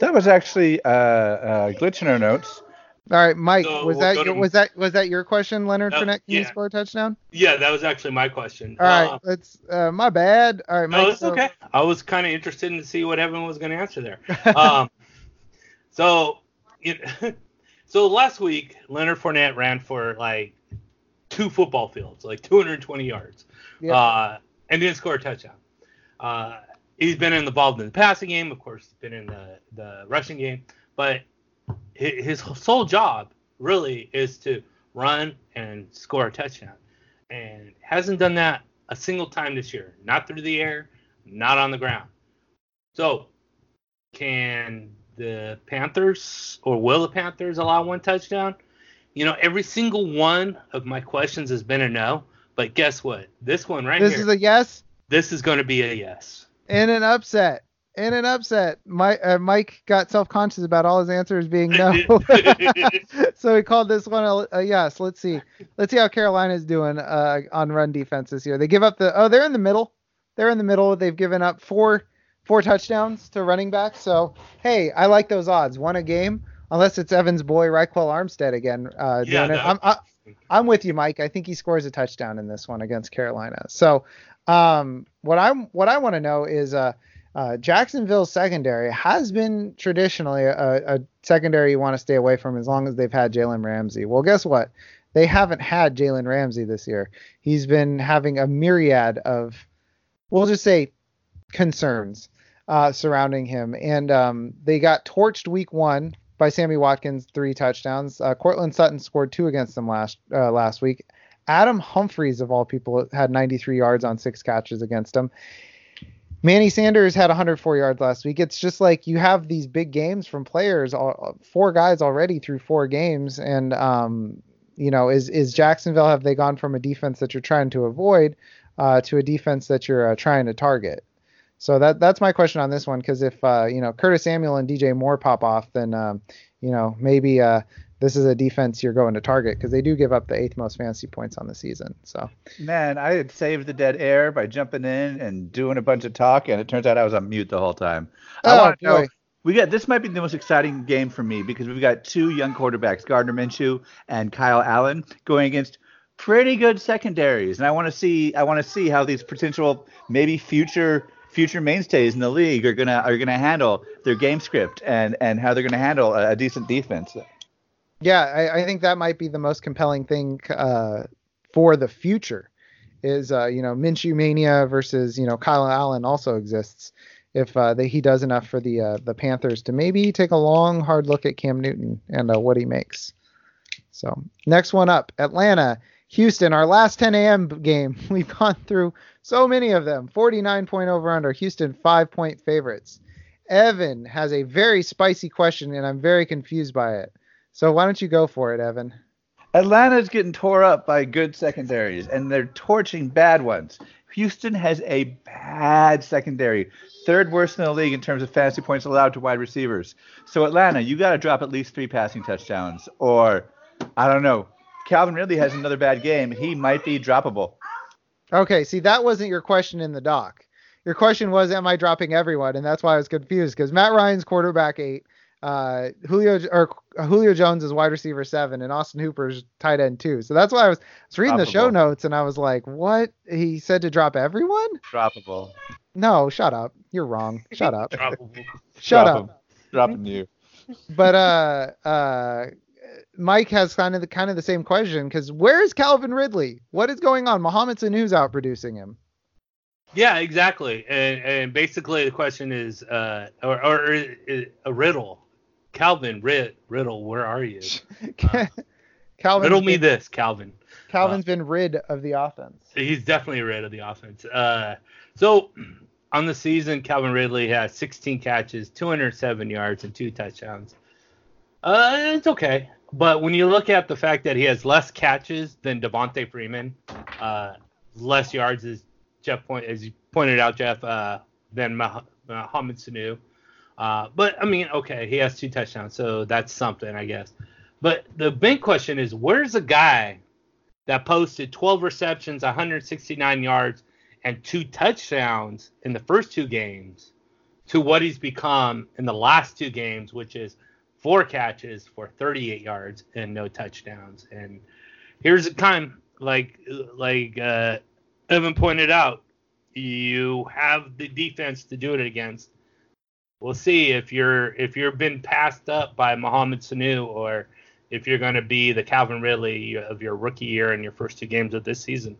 That was actually uh, uh, glitch in our notes.
All right, Mike,
So
was
we'll
that your,
to-
was that was that your question, Leonard
No,
Fournette? Can he
yeah.
score a touchdown?
Yeah, that was actually my question.
All right,
Uh,
let's. Uh, my bad. All right, Mike.
no, it's
so-
okay. I was kind of interested in to see what Evan was going to answer there. um, so, you so last week Leonard Fournette ran for like two football fields, like 220 yards,
Yeah.
uh, and didn't score a touchdown. Uh, he's been involved in the passing game, of course, he's been in the the rushing game, but his sole job really is to run and score a touchdown, and hasn't done that a single time this year. Not through the air, not on the ground. So, can the Panthers or will the Panthers allow one touchdown? You know, every single one of my questions has been a no, but guess what? This one right here.
this is a yes
this is going to be a yes.
and an upset. And an upset. Mike, uh, Mike got self-conscious about all his answers being no, so he called this one a, a yes. Let's see. Let's see how Carolina's doing uh, on run defense this year. They give up the. Oh, they're in the middle. They're in the middle. They've given up four four touchdowns to running backs. So hey, I like those odds. One a game, unless it's Evans' boy Ryquell Armstead again uh,
Yeah,
doing it. I'm, I, I'm with you, Mike. I think he scores a touchdown in this one against Carolina. So, um, what I'm what I want to know is uh, uh, Jacksonville's secondary has been traditionally a, a secondary you want to stay away from as long as they've had Jalen Ramsey. Well, guess what? they haven't had Jalen Ramsey this year. He's been having a myriad of, we'll just say, concerns uh, surrounding him. And um, they got torched week one by Sammy Watkins, three touchdowns. Uh, Courtland Sutton scored two against them last uh, last week. Adam Humphries, of all people, had 93 yards on six catches against him. Manny Sanders had 104 yards last week. It's just like you have these big games from players, four guys already through four games, and um, you know, is is Jacksonville have they gone from a defense that you're trying to avoid uh, to a defense that you're uh, trying to target? So that that's my question on this one because if uh, you know Curtis Samuel and DJ Moore pop off, then um, you know maybe uh, this is a defense you're going to target because they do give up the eighth most fantasy points on the season. So
man, I had saved the dead air by jumping in and doing a bunch of talk, and it turns out I was on mute the whole time. I
oh,
want to know. We got this might be the most exciting game for me because we've got two young quarterbacks, Gardner Minshew and Kyle Allen, going against pretty good secondaries, and I want to see I want to see how these potential maybe future future mainstays in the league are gonna are gonna handle their game script and and how they're gonna handle a, a decent defense.
Yeah, I, I, think that might be the most compelling thing uh, for the future. Is uh, you know Minshew mania versus you know Kyle Allen also exists. If uh, they, he does enough for the uh, the Panthers to maybe take a long hard look at Cam Newton and uh, what he makes. So next one up, Atlanta, Houston. Our last 10 a.m. game. We've gone through so many of them. 49 point over under. Houston five point favorites. Evan has a very spicy question, and I'm very confused by it. So why don't you go for it, Evan?
Atlanta's getting tore up by good secondaries, and they're torching bad ones. Houston has a bad secondary, third worst in the league in terms of fantasy points allowed to wide receivers. So Atlanta, you got to drop at least three passing touchdowns, or I don't know. Calvin Ridley has another bad game. He might be droppable.
Okay, see that wasn't your question in the doc. Your question was, am I dropping everyone? And that's why I was confused because Matt Ryan's quarterback eight, uh, Julio or Julio Jones is wide receiver seven, and Austin Hooper's tight end two. So that's why I was, I was reading the show notes and I was like, what? He said to drop everyone?
Droppable.
No, shut up. You're wrong. Shut up. Droppable.
Shut
Drop
up. Him. Dropping you.
But uh, uh, Mike has kind of the kind of the same question because where is Calvin Ridley? What is going on? Mohamed Sanu's out producing him.
Yeah, exactly. And and basically the question is, uh, or, or a riddle. Calvin Rid, Riddle, where are you? Uh,
Calvin.
Riddle me this, Calvin.
Calvin's uh, been rid of the offense.
He's definitely rid of the offense. Uh, so on the season, Calvin Ridley has 16 catches, 207 yards, and two touchdowns. Uh, it's okay. But when you look at the fact that he has less catches than Devonta Freeman, uh, less yards as Jeff point as you pointed out, Jeff, uh, than Mohamed Sanu. Uh, but I mean, okay, he has two touchdowns, so that's something, I guess. But the big question is, where's a guy that posted 12 receptions, 169 yards, and two touchdowns in the first two games to what he's become in the last two games, which is four catches for 38 yards and no touchdowns. And here's a time, like like uh, Evan pointed out, you have the defense to do it against. We'll see if you're if you're been passed up by Mohamed Sanu or if you're going to be the Calvin Ridley of your rookie year in your first two games of this season.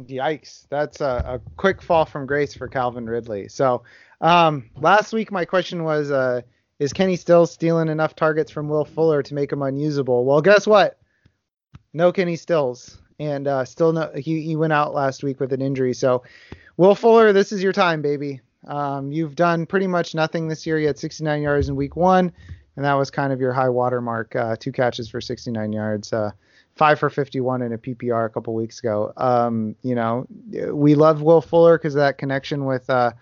Yikes! That's a, a quick fall from grace for Calvin Ridley. So um, last week my question was, uh, is Kenny Stills stealing enough targets from Will Fuller to make him unusable? Well, guess what? No Kenny Stills, and uh, still no. He he went out last week with an injury. So Will Fuller, this is your time, baby. Um, you've done pretty much nothing this year. You had 69 yards in week one, and that was kind of your high water mark. Uh, two catches for 69 yards. Uh, five for 51 in a PPR a couple weeks ago. Um, you know, we love Will Fuller because of that connection with uh,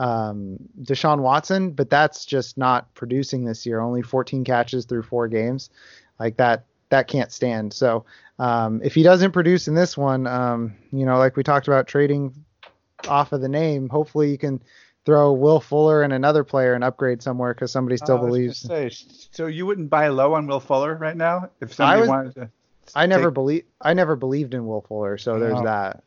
um, Deshaun Watson, but that's just not producing this year. Only 14 catches through four games, like that. That can't stand. So um, if he doesn't produce in this one, um, you know, like we talked about trading off of the name, hopefully you can throw Will Fuller and another player and upgrade somewhere because somebody still
oh,
believes.
Say, so you wouldn't buy low on Will Fuller right now if somebody
was,
wanted to.
I never believe I never believed in Will Fuller, so there's oh. that.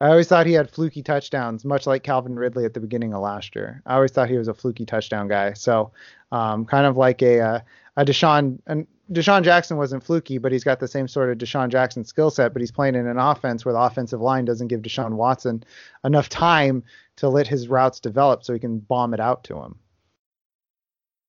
I always thought he had fluky touchdowns, much like Calvin Ridley at the beginning of last year. I always thought he was a fluky touchdown guy. So, um, kind of like a uh, a Deshaun, and DeSean Jackson wasn't fluky, but he's got the same sort of DeSean Jackson skill set, but he's playing in an offense where the offensive line doesn't give Deshaun Watson enough time to let his routes develop so he can bomb it out to him.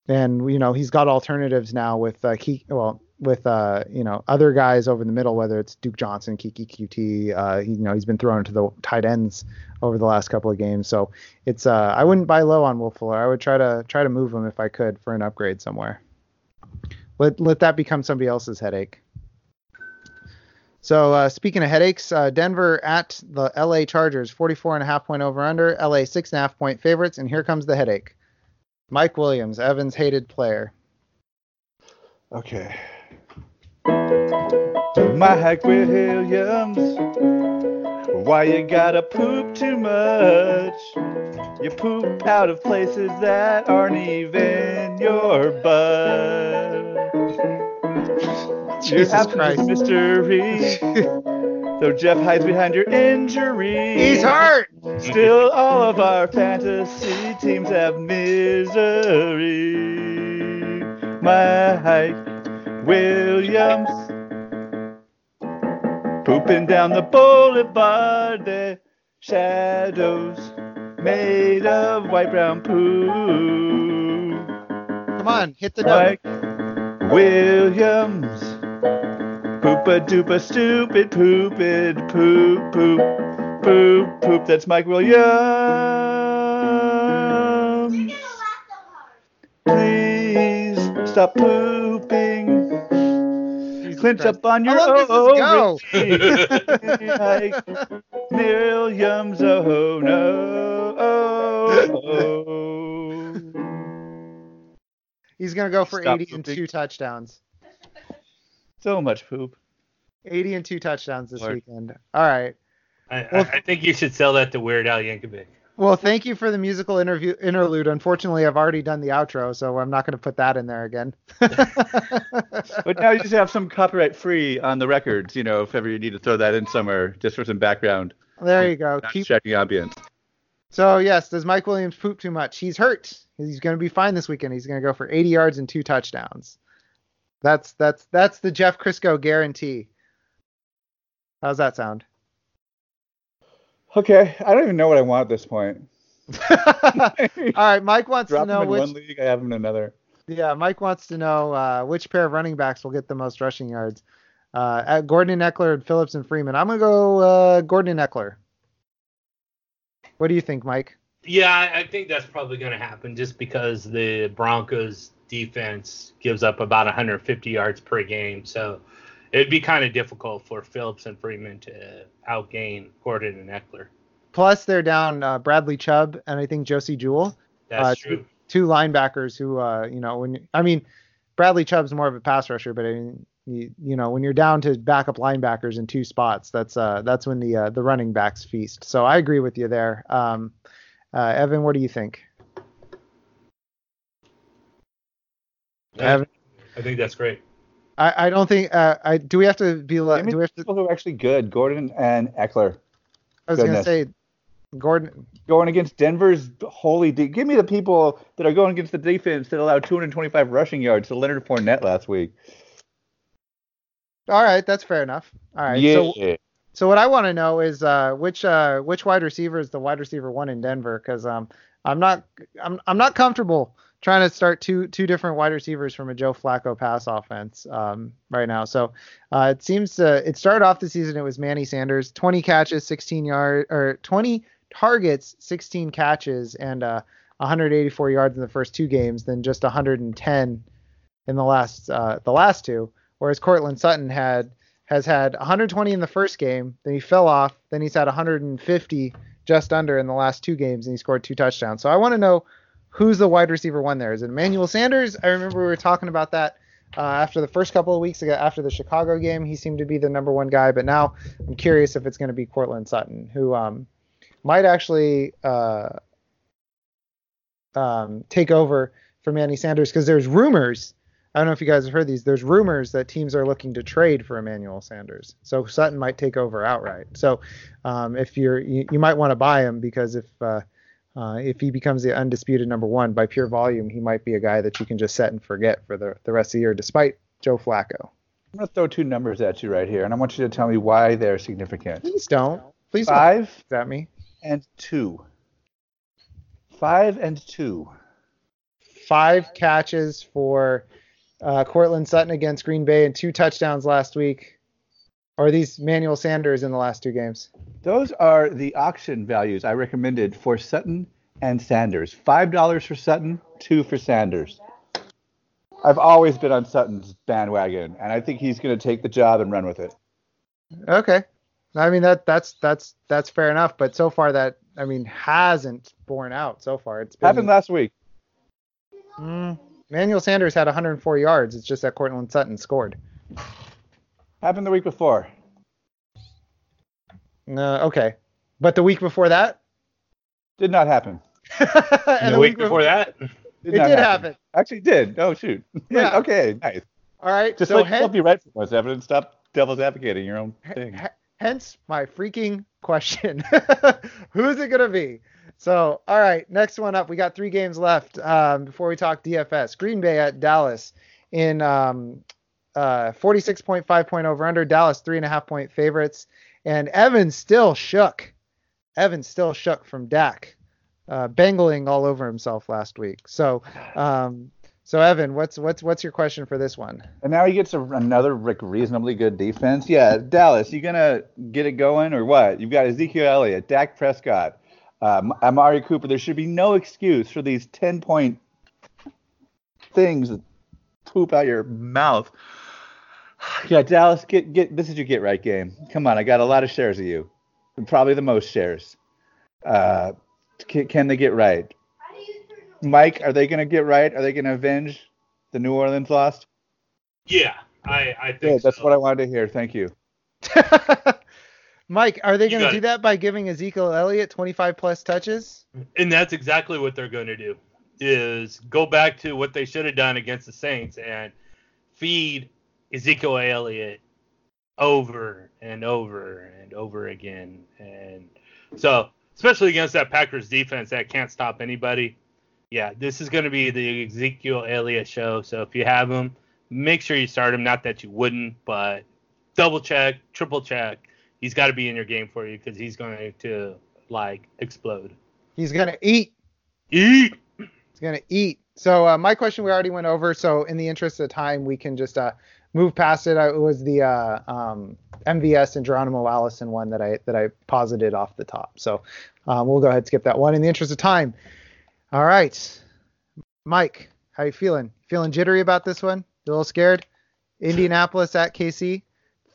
And you know he's got alternatives now with uh, well with uh, you know other guys over the middle, whether it's Duke Johnson, Keke Coutee. Uh, you know he's been thrown to the tight ends over the last couple of games, so it's uh, I wouldn't buy low on Will Fuller. I would try to try to move him if I could for an upgrade somewhere. Let let that become somebody else's headache. So uh, speaking of headaches, uh, Denver at the LA Chargers, 44 and a half point over under, LA six and a half point favorites, and here comes the headache. Mike Williams, Evans' hated player.
Okay. Mike Williams, why you gotta poop too much? You poop out of places that aren't even your butt. Your
Jesus
absence
Christ.
mystery. Though Jeff hides behind your injury.
He's hurt.
Still, all of our fantasy teams have misery. Mike Williams pooping down the boulevard. The shadows made of white brown poo.
Come on, hit the note.
Mike Williams. Poopa doopa stupid poopid poop poop poop poop. That's Mike Williams. Please stop pooping. Clinch up on your
How long does
ovaries. Mike Williams. Oh no. Oh, oh.
He's gonna go for
Stop
80 and
pooping.
two touchdowns.
So much poop.
80 and two touchdowns this
Lord.
weekend. All right.
I,
Well-
I, I think you should sell that to Weird Al Yankovic.
Well, thank you for the musical interview interlude. Unfortunately, I've already done the outro, so I'm not going to put that in there again.
But now you just have some copyright free on the records, you know, if ever you need to throw that in somewhere just for some background.
there you go. Keep
distracting ambience.
So yes, does Mike Williams poop too much? He's hurt. He's going to be fine this weekend. He's going to go for 80 yards and two touchdowns. That's that's that's the Jeff Crisco guarantee. How's that sound?
Okay, I don't even know what I want at this point.
All right, Mike wants
Drop
to
him
know
in
which.
one league, I have him in another.
Yeah, Mike wants to know uh, which pair of running backs will get the most rushing yards. Uh, at Gordon and Ekeler, and Phillips and Freeman. I'm gonna go uh, Gordon and Ekeler. What do you think, Mike?
Yeah, I, I think that's probably going to happen just because the Broncos defense gives up about 150 yards per game. So it'd be kind of difficult for Phillips and Freeman to outgain Gordon and Ekeler.
Plus, they're down uh, Bradley Chubb and I think Josey Jewell.
That's
Uh,
true.
two linebackers who, uh, you know, when I mean, Bradley Chubb's more of a pass rusher, but I mean, you, you know, when you're down to backup linebackers in two spots, that's uh, that's when the uh, the running backs feast. So I agree with you there. Um, uh, Evan, what do you think? Evan,
I think that's great.
I, I don't think uh, I do. We have to be like. Do we have to?
people who are actually good, Gordon and Ekeler.
I was gonna say, Gordon.
Going against Denver's holy de- Give me the people that are going against the defense that allowed 225 rushing yards to Leonard Fournette last week.
All right, that's fair enough. All right.
yeah.
So So what I want to know is uh, which uh, which wide receiver is the wide receiver one in Denver? Because um, I'm not I'm I'm not comfortable trying to start two two different wide receivers from a Joe Flacco pass offense um, right now. So uh, it seems to it started off the season it was Manny Sanders, 20 catches, 16 yard or 20 targets, 16 catches, and uh, 184 yards in the first two games, then just 110 in the last uh, the last two. Whereas Courtland Sutton had has had 120 in the first game, then he fell off, then he's had 150 just under in the last two games, and he scored two touchdowns. So I want to know who's the wide receiver one there. Is it Emmanuel Sanders? I remember we were talking about that uh, after the first couple of weeks ago, after the Chicago game. He seemed to be the number one guy, but now I'm curious if it's going to be Courtland Sutton, who um, might actually uh, um, take over for Manny Sanders because there's rumors. I don't know if you guys have heard these. There's rumors that teams are looking to trade for Emmanuel Sanders, so Sutton might take over outright. So um, if you're, you, you might want to buy him because if uh, uh, if he becomes the undisputed number one by pure volume, he might be a guy that you can just set and forget for the the rest of the year, despite Joe Flacco.
I'm going to throw two numbers at you right here, and I want you to tell me why they're significant.
Please don't. Please don't
Five
at me.
and two. Five and two.
Five catches for uh, Courtland Sutton against Green Bay and two touchdowns last week. Or are these Manuel Sanders in the last two games?
Those are the auction values I recommended for Sutton and Sanders. Five dollars for Sutton, two for Sanders. I've always been on Sutton's bandwagon, and I think he's going to take the job and run with it.
Okay. I mean that that's that's that's fair enough, but so far that I mean hasn't borne out so far. It's been
Happened last week.
Mm, Manuel Sanders had 104 yards. It's just that Courtland Sutton scored.
Happened the week before.
Uh, okay, but the week before that,
Did not happen.
and
And the week before that,
Did
it did happen.
Actually, did. Oh shoot.
Yeah.
okay. Nice.
All right,
Just
so
like
hen-
yourself be right for once, Evan. Stop devil's advocating your own thing.
H- hence my freaking question. Who's it going to be? So, all right, next one up. We got three games left um, before we talk DFS. Green Bay at Dallas in um, uh, 46.5 point over under. Dallas three and a half point favorites. And Evan still shook. Evan still shook from Dak, uh, bangling all over himself last week. So, um, so Evan, what's what's what's your question for this one?
And now he gets a, another reasonably good defense. Yeah, Dallas, you gonna get it going or what? You've got Ezekiel Elliott, Dak Prescott, um, Amari Cooper. There should be no excuse for these ten point things poop out your mouth. Yeah, Dallas, get get this is your get right game. Come on, I got a lot of shares of you, probably the most shares. Uh, can, can they get right? Mike, are they gonna get right? Are they gonna avenge the New Orleans loss?
yeah, I I think
Good. That's
so.
what I wanted to hear. Thank you.
Mike, are they going to do
it.
that by giving Ezekiel Elliott 25 plus touches?
And that's exactly what they're going to do is go back to what they should have done against the Saints and feed Ezekiel Elliott over and over and over again. And so, especially against that Packers defense that can't stop anybody. Yeah, this is going to be the Ezekiel Elliott show. So if you have him, make sure you start him. Not that you wouldn't, but double check, triple check. He's got to be in your game for you because he's going to like explode.
He's going to eat.
Eat.
He's going to eat. So uh, my question we already went over. So in the interest of time, we can just uh, move past it. Uh, It was the uh, um, MVS and Geronimo Allison one that I that I posited off the top. So um, we'll go ahead and skip that one in the interest of time. All right, Mike, how you feeling? Feeling jittery about this one? You a little scared? Indianapolis at KC,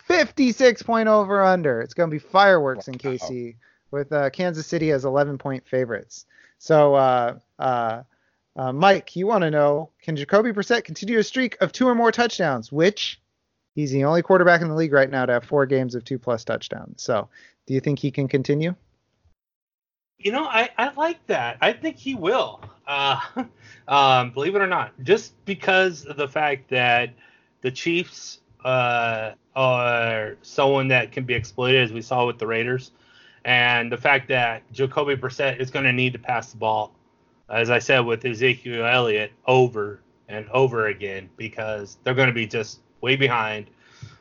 56 point over under. It's going to be fireworks in KC with uh, Kansas City as 11 point favorites. So, uh, uh, Mike, you want to know can Jacoby Brissett continue a streak of two or more touchdowns? Which he's the only quarterback in the league right now to have four games of two plus touchdowns. So, do you think he can continue?
You know, I, I like that. I think he will. Uh, um, believe it or not, just because of the fact that the Chiefs uh, are someone that can be exploited, as we saw with the Raiders, and the fact that Jacoby Brissett is going to need to pass the ball, as I said with Ezekiel Elliott, over and over again because they're going to be just way behind.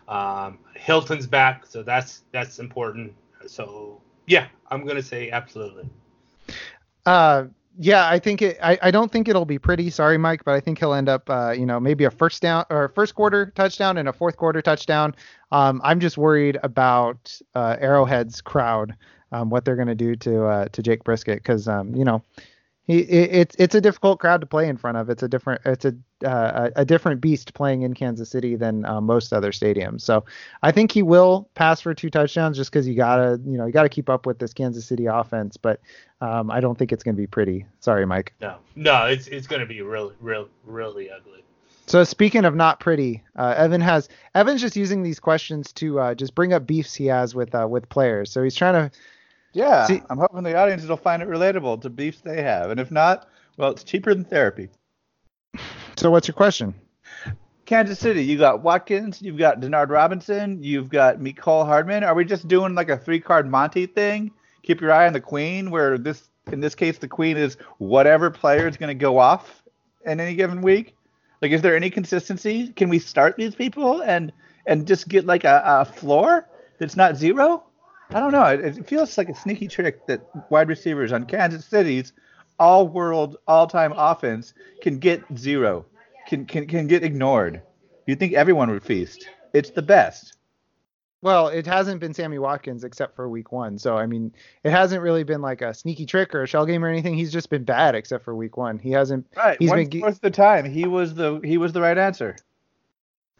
Um, Hilton's back, so that's that's important. So yeah, I'm going to say absolutely.
Uh, yeah, I think it. I, I don't think it'll be pretty. Sorry, Mike, but I think he'll end up, uh, you know, maybe a first down or first quarter touchdown and a fourth quarter touchdown. Um, I'm just worried about uh, Arrowhead's crowd, um, what they're gonna do to uh, to Jake Brisket, because um, you know, he it, it's it's a difficult crowd to play in front of. It's a different it's a uh, a different beast playing in Kansas City than uh, most other stadiums. So I think he will pass for two touchdowns just because you gotta you know you gotta keep up with this Kansas City offense, but. Um, I don't think it's going to be pretty. Sorry, Mike.
No, no, it's it's going to be really, really, really ugly.
So speaking of not pretty, uh, Evan has Evan's just using these questions to uh, just bring up beefs he has with uh, with players. So he's trying to.
Yeah,
See-
I'm hoping the audience will find it relatable to beefs they have, and if not, well, it's cheaper than therapy.
So what's your question?
Kansas City, you got Watkins, you've got Denard Robinson, you've got Mecole Hardman. Are we just doing like a three card Monty thing? Keep your eye on the queen, where this in this case the queen is whatever player is going to go off in any given week. Like, is there any consistency? Can we start these people and and just get like a, a floor that's not zero? I don't know. It, it feels like a sneaky trick that wide receivers on Kansas City's all world, all time offense can get zero, can, can, can get ignored. You'd think everyone would feast. It's the best.
Well, it hasn't been Sammy Watkins except for week one. So, I mean, it hasn't really been like a sneaky trick or a shell game or anything. He's just been bad except for week one. He hasn't.
Right.
He's
One
been.
the time, he was the he was the right answer.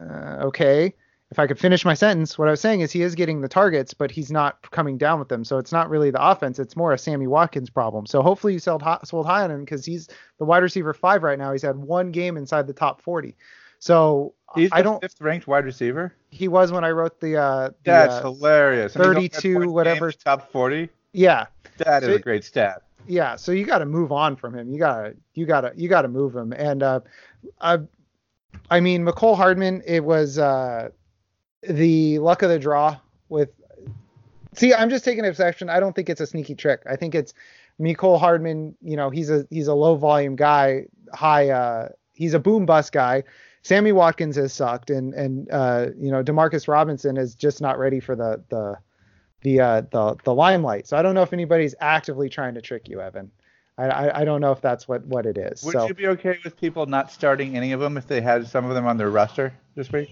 Uh, okay. If I could finish my sentence, what I was saying is he is getting the targets, but he's not coming down with them. So it's not really the offense; it's more a Sammy Watkins problem. So hopefully you sold high, sold high on him because he's the wide receiver five right now. He's had one game inside the top 40. So
He's
I
the
don't.
fifth ranked wide receiver.
He was when I wrote the. Uh, the
That's
uh,
hilarious. And he's only had
32 whatever.
top forty.
yeah.
That is
So-
a great stat.
yeah so you got to move on from him you gotta you gotta you gotta move him and uh i i mean mecole hardman it was uh the luck of the draw with see i'm just taking exception i don't think it's a sneaky trick i think it's Mecole Hardman, you know, he's a he's a low volume guy, high uh he's a boom bust guy. Sammy Watkins has sucked and and uh you know, Demarcus Robinson is just not ready for the the the uh, the the limelight. So I don't know if anybody's actively trying to trick you, Evan. I I, I don't know if that's what what it is.
Would
so
you be okay with people not starting any of them if they had some of them on their roster this week?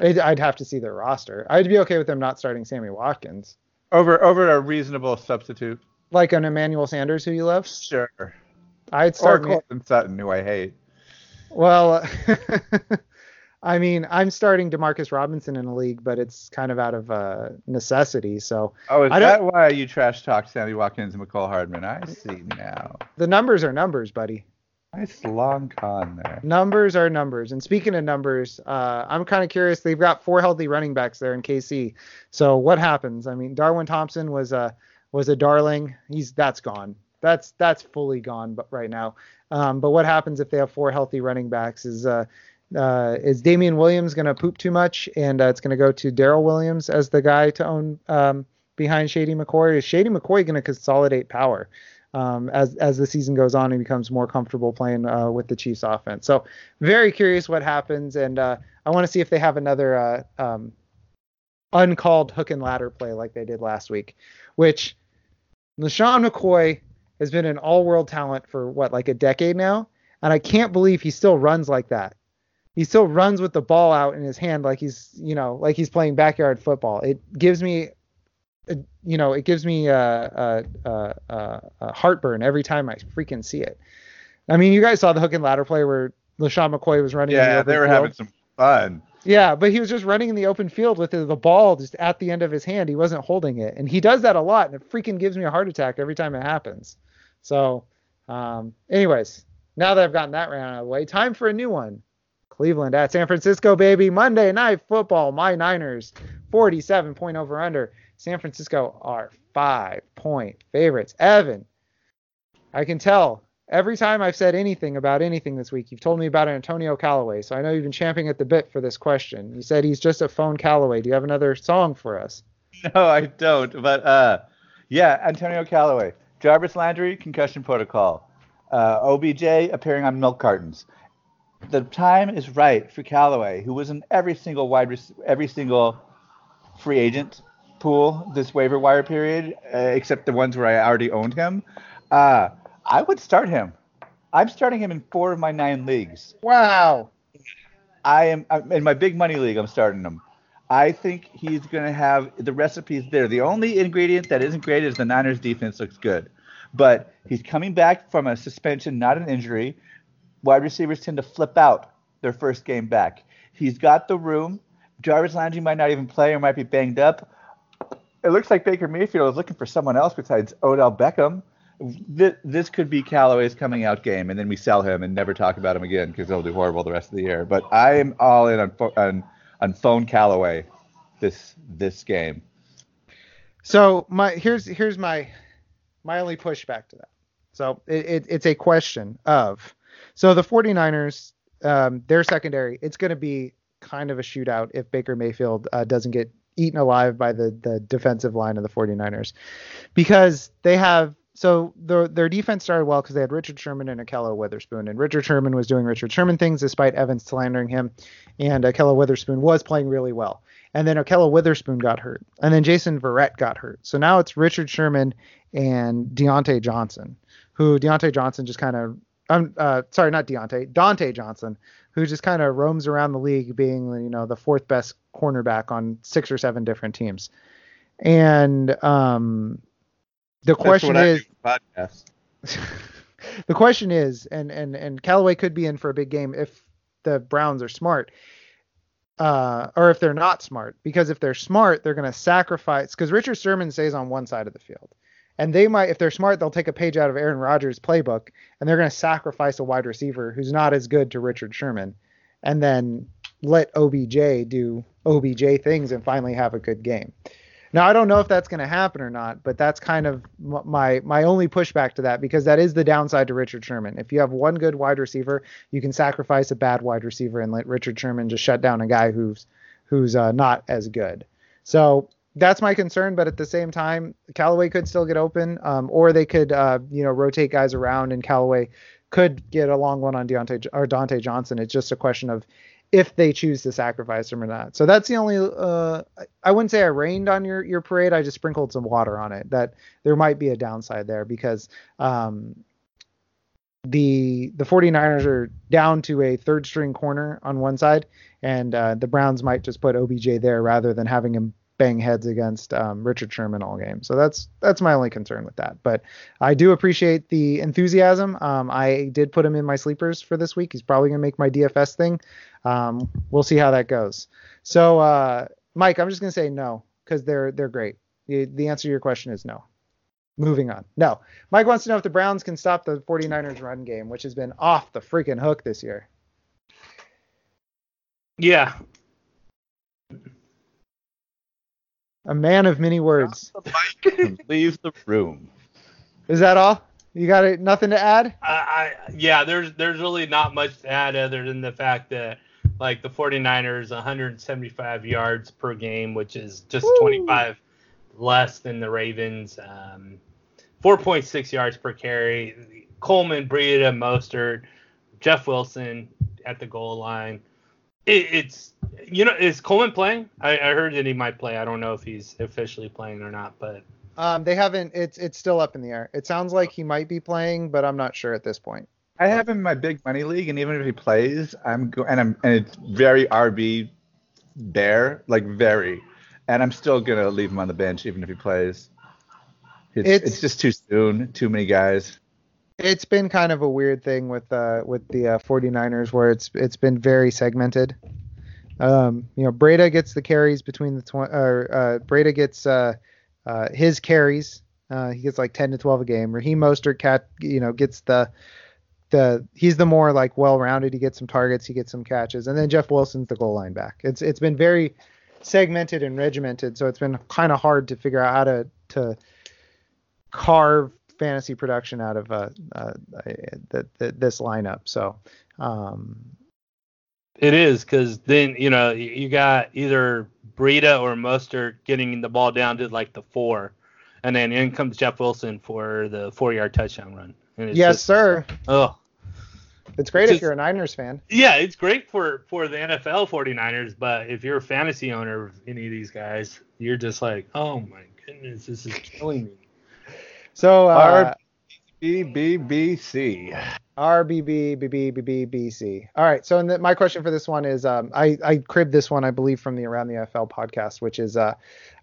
I'd, I'd have to see their roster. I'd be okay with them not starting Sammy Watkins,
Over over a reasonable substitute.
like an Emmanuel Sanders who you love.
Sure.
I'd start. Ma-
Courtland Sutton, who I hate.
well, I mean, I'm starting Demarcus Robinson in a league, but it's kind of out of uh, necessity. So
Oh, is
I
that why you trash talk Sammy Watkins and Mecole Hardman? I see now.
the numbers are numbers, buddy.
Nice long con there.
Numbers are numbers. And speaking of numbers, uh, I'm kind of curious. They've got four healthy running backs there in KC. So what happens? I mean, Darwin Thompson was a was a darling. He's that's gone. That's that's fully gone. But right now, um, but what happens if they have four healthy running backs? Is uh, uh, is Damien Williams going to poop too much, and uh, it's going to go to Darrel Williams as the guy to own um, behind Shady McCoy? Is Shady McCoy going to consolidate power? Um, as as the season goes on and becomes more comfortable playing uh, with the Chiefs offense. So very curious what happens, and uh, I want to see if they have another uh, um, uncalled hook and ladder play like they did last week, which LeSean McCoy has been an all-world talent for what like a decade now, and I can't believe he still runs like that. He still runs with the ball out in his hand like he's you know like he's playing backyard football. It gives me uh, you know, it gives me a, uh, uh, uh, heartburn every time I freaking see it. I mean, you guys saw the hook and ladder play where LeSean McCoy was running. in the
Yeah,
open
they were
field.
having some fun.
Yeah, but he was just running in the open field with the, the ball just at the end of his hand. He wasn't holding it, and he does that a lot, and it freaking gives me a heart attack every time it happens. So, um, anyways, now that I've gotten that round out of the way, time for a new one. Cleveland at San Francisco, baby. Monday night football. My Niners, 47 point over under. San Francisco are five point favorites. Evan, I can tell every time I've said anything about anything this week, you've told me about Antonio Callaway. So I know you've been champing at the bit for this question. You said he's just a phone Callaway. Do you have another song for us?
No, I don't. But uh, yeah, Antonio Callaway, Jarvis Landry, concussion protocol, uh, OBJ appearing on milk cartons. The time is right for Callaway, who was in every single wide, every single free agent pool this waiver wire period, uh, except the ones where I already owned him. Uh, I would start him. I'm starting him in four of my nine leagues.
Wow.
I am I'm- in my big money league. I'm starting him. I think he's going to have the recipes there. The only ingredient that isn't great is the Niners defense looks good, but he's coming back from a suspension, not an injury. Wide receivers tend to flip out their first game back. He's got the room. Jarvis Landry might not even play or might be banged up. It looks like Baker Mayfield is looking for someone else besides Odell Beckham. This, this could be Callaway's coming out game, and then we sell him and never talk about him again because he'll do horrible the rest of the year. But I am all in on on, on phone Callaway this this game.
So my here's here's my my only pushback to that. So it, it, it's a question of so the 49ers um, their secondary it's going to be kind of a shootout if Baker Mayfield uh, doesn't get eaten alive by the the defensive line of the 49ers because they have so their their defense started well because they had Richard Sherman and Ahkello Witherspoon, and Richard Sherman was doing Richard Sherman things despite Evans slandering him, and Ahkello Witherspoon was playing really well. And then Ahkello Witherspoon got hurt, and then Jason Verrett got hurt. So now it's Richard Sherman and Diontae Johnson, who Diontae Johnson just kind of, I'm uh, sorry, not Deontay, Dontae Johnson, who just kind of roams around the league, being you know the fourth best cornerback on six or seven different teams. And um, the question is, the question is, and and and Callaway could be in for a big game if the Browns are smart, uh, or if they're not smart. Because if they're smart, they're going to sacrifice. Because Richard Sherman stays on one side of the field, and they might, if they're smart, they'll take a page out of Aaron Rodgers' playbook, and they're going to sacrifice a wide receiver who's not as good to Richard Sherman, and then let OBJ do OBJ things and finally have a good game. Now I don't know if that's going to happen or not, but that's kind of my my only pushback to that because that is the downside to Richard Sherman. If you have one good wide receiver, you can sacrifice a bad wide receiver and let Richard Sherman just shut down a guy who's who's uh, not as good. So that's my concern, but at the same time, Callaway could still get open, um, or they could uh, you know rotate guys around, and Callaway could get a long one on Deontay or Dontae Johnson. It's just a question of if they choose to sacrifice him or not. So that's the only uh, I wouldn't say I rained on your your parade. I just sprinkled some water on it. That there might be a downside there because um, the the 49ers are down to a third string corner on one side, and uh, the Browns might just put OBJ there rather than having him bang heads against um, Richard Sherman all game. So that's that's my only concern with that. But I do appreciate the enthusiasm. Um, I did put him in my sleepers for this week. He's probably gonna make my DFS thing. Um, we'll see how that goes. So uh, Mike, I'm just gonna say no because they're they're great. The, the answer to your question is no. Moving on. No. Mike wants to know if the Browns can stop the 49ers run game, which has been off the freaking hook this year.
Yeah,
A man of many words.
Leave the room.
Is that all? You got it? Nothing to add?
I, I yeah, there's there's really not much to add other than the fact that like the 49ers 175 yards per game, which is just
Woo.
25 less than the Ravens. Um, 4.6 yards per carry. Coleman, Breida, Mostert, Jeff Wilson at the goal line. It, it's you know is Coleman playing? I, I heard that he might play. I don't know if he's officially playing or not, but
Um, they haven't. It's it's still up in the air. It sounds like he might be playing, but I'm not sure at this point.
I have him in my big money league, and even if he plays, I'm go- and I'm and it's very RB bare, like very, and I'm still gonna leave him on the bench even if he plays. It's
It's-
it's, just too soon, too many guys.
It's been kind of a weird thing with uh with the uh, 49ers where it's it's been very segmented. Um, you know, Breida gets the carries between the tw- or uh, Breida gets uh, uh, his carries. Uh, he gets like 10 to 12 a game. Raheem Mostert cat, you know, gets the the he's the more like well-rounded. He gets some targets, he gets some catches, and then Jeff Wilson's the goal line back. It's it's been very segmented and regimented, so it's been kind of hard to figure out how to to carve fantasy production out of uh, uh, the, the, this lineup. So um,
It is because then you know you you got either Breida or Mostert getting the ball down to like the four, and then in comes Jeff Wilson for the four-yard touchdown run. And it's
yes,
just-
sir.
Oh,
It's great if
Just-
you're a Niners fan.
yeah, it's great for for the NFL 49ers, but if you're a fantasy owner of any of these guys, you're just like, oh my goodness, this is killing me.
So uh,
BBBC.
RBBBBBBC. All right. So the, my question for this one is, um, I I cribbed this one, I believe, from the Around the NFL podcast, which is, uh,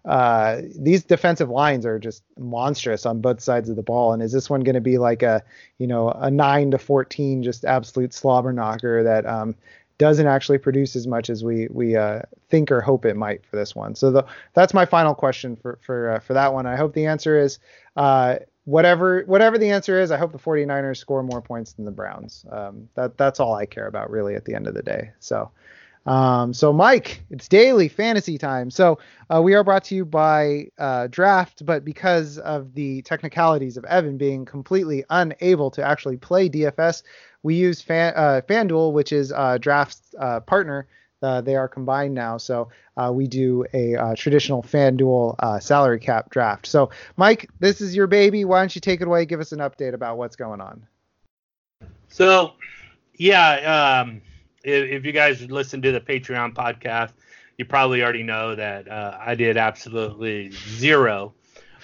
uh, these defensive lines are just monstrous on both sides of the ball. And is this one going to be like a, you know, a nine to fourteen, just absolute slobber knocker that um, doesn't actually produce as much as we we uh, think or hope it might for this one? So the, that's my final question for for uh, for that one. I hope the answer is. Uh, whatever whatever the answer is, I hope the 49ers score more points than the Browns. Um, that that's all I care about really at the end of the day. So um, so Mike, it's daily fantasy time. So uh, we are brought to you by uh, Draft, but because of the technicalities of Evan being completely unable to actually play DFS, we use Fan, uh, FanDuel, which is uh, Draft's uh, partner Uh, they are combined now, so uh, we do a uh, traditional FanDuel uh, salary cap draft. So, Mike, this is your baby. Why don't you take it away? Give us an update about what's going on.
So, yeah, um, if, if you guys listen to the Patreon podcast, you probably already know that uh, I did absolutely zero.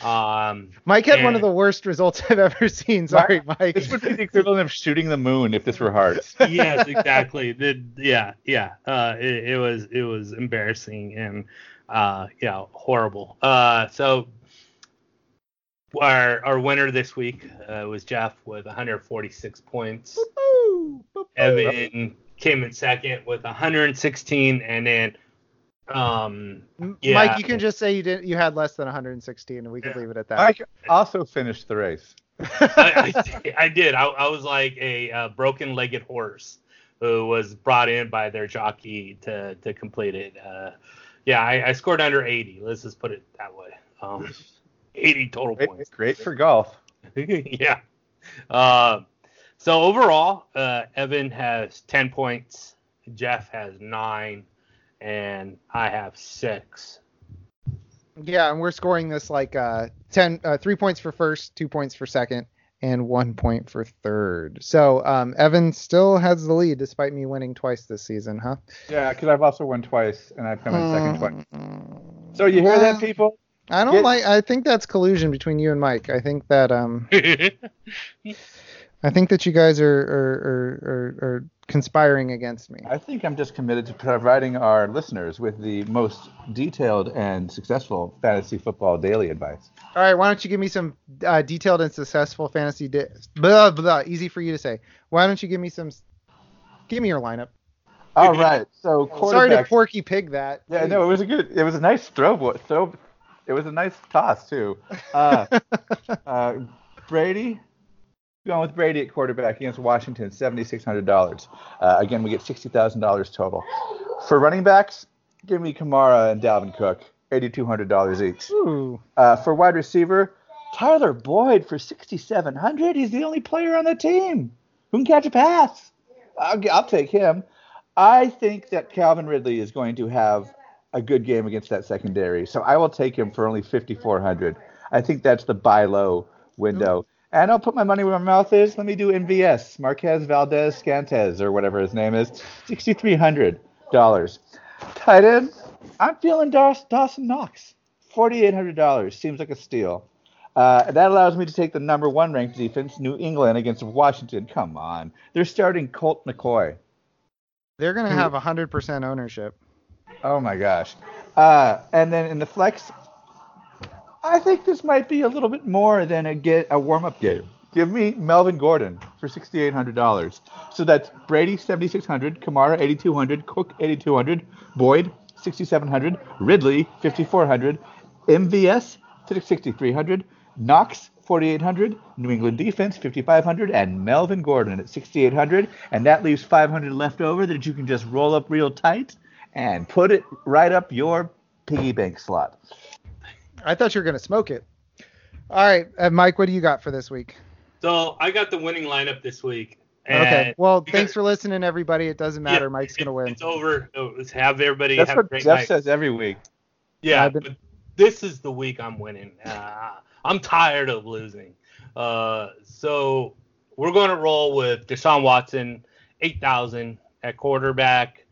Um,
Mike had one of the worst results I've ever seen. Sorry, Mike.
This would be the equivalent of shooting the moon if this were hard.
yes, exactly. The, yeah, yeah. Uh, it, it was it was embarrassing and uh, yeah, horrible. Uh, so our our winner this week uh, was Jeff with 146 points. Evan came in second with 116, and then um, Yeah.
Mike, you can just say you didn't. You had less than 116, and we can
Yeah.
leave it at that.
I also finished the race.
I, I, I did. I, I was like a, uh broken-legged horse who was brought in by their jockey to to complete it. Uh, yeah, I, I scored under 80. Let's just put it that way. Um, 80 total
Great,
points.
great for golf.
yeah. Uh, so overall, uh, Evan has 10 points. Jeff has nine, and I have six.
Yeah, and we're scoring this like uh, 10, uh, three points for first, two points for second, and one point for third. So um, Evan still has the lead despite me winning twice this season, huh?
Yeah, because I've also won twice and I've come in second twice.
Mm,
So you hear
well,
that, people?
I don't
Get-
like. I think that's collusion between you and Mike. I think that um, I think that you guys are are, are, are, conspiring against me.
I think I'm just committed to providing our listeners with the most detailed and successful fantasy football daily advice.
All right, why don't you give me some uh, detailed and successful fantasy? Di- blah blah. Easy for you to say. Why don't you give me some? Give me your lineup.
All right, so
Sorry to. Porky Pig that.
Yeah, no, it was a good. It was a nice throw. Throw. It was a nice toss too. Uh, uh, Brady. Going with Brady at quarterback against Washington, seventy-six hundred dollars. Uh, again, we get sixty thousand dollars total. For running backs, give me Kamara and Dalvin Cook, eighty-two hundred dollars each.
Ooh.
Uh, for wide receiver, Tyler Boyd for 6,700. He's the only player on the team who can catch a pass. I'll, I'll take him. I think that Calvin Ridley is going to have a good game against that secondary, so I will take him for only 5,400. I think that's the buy low window. And I'll put my money where my mouth is. Let me do MVS, Marquez Valdez Scantes, or whatever his name is, $6,300. Tight end, I'm feeling Daws- Dawson Knox. $4,800 seems like a steal. Uh, that allows me to take the number one ranked defense, New England, against Washington. Come on. They're starting Colt McCoy.
They're gonna
Who-
have hundred percent ownership.
Oh my gosh. Uh, and then in the flex, I think this might be a little bit more than a get a warm up game. Give me Melvin Gordon for sixty eight hundred dollars. So that's Brady seventy six hundred, Kamara eighty two hundred, Cook eighty two hundred, Boyd sixty seven hundred, Ridley fifty four hundred, MVS sixty three hundred, Knox 4,800, New England defense 5,500, and Melvin Gordon at 6,800, and that leaves 500 left over that you can just roll up real tight and put it right up your piggy bank slot.
I thought you were gonna smoke it. All right, uh, Mike, what do you got for this week?
So I got the winning lineup this week.
Okay. Well,
because-
thanks for listening, everybody. It doesn't matter.
Yeah,
Mike's gonna win.
It's over. Let's have everybody
That's
have a
what
great
Jeff
night.
says every week.
Yeah,
I've been-
but this is the week I'm winning. Uh, I'm tired of losing. Uh, so we're going to roll with Deshaun Watson, 8,000 at quarterback.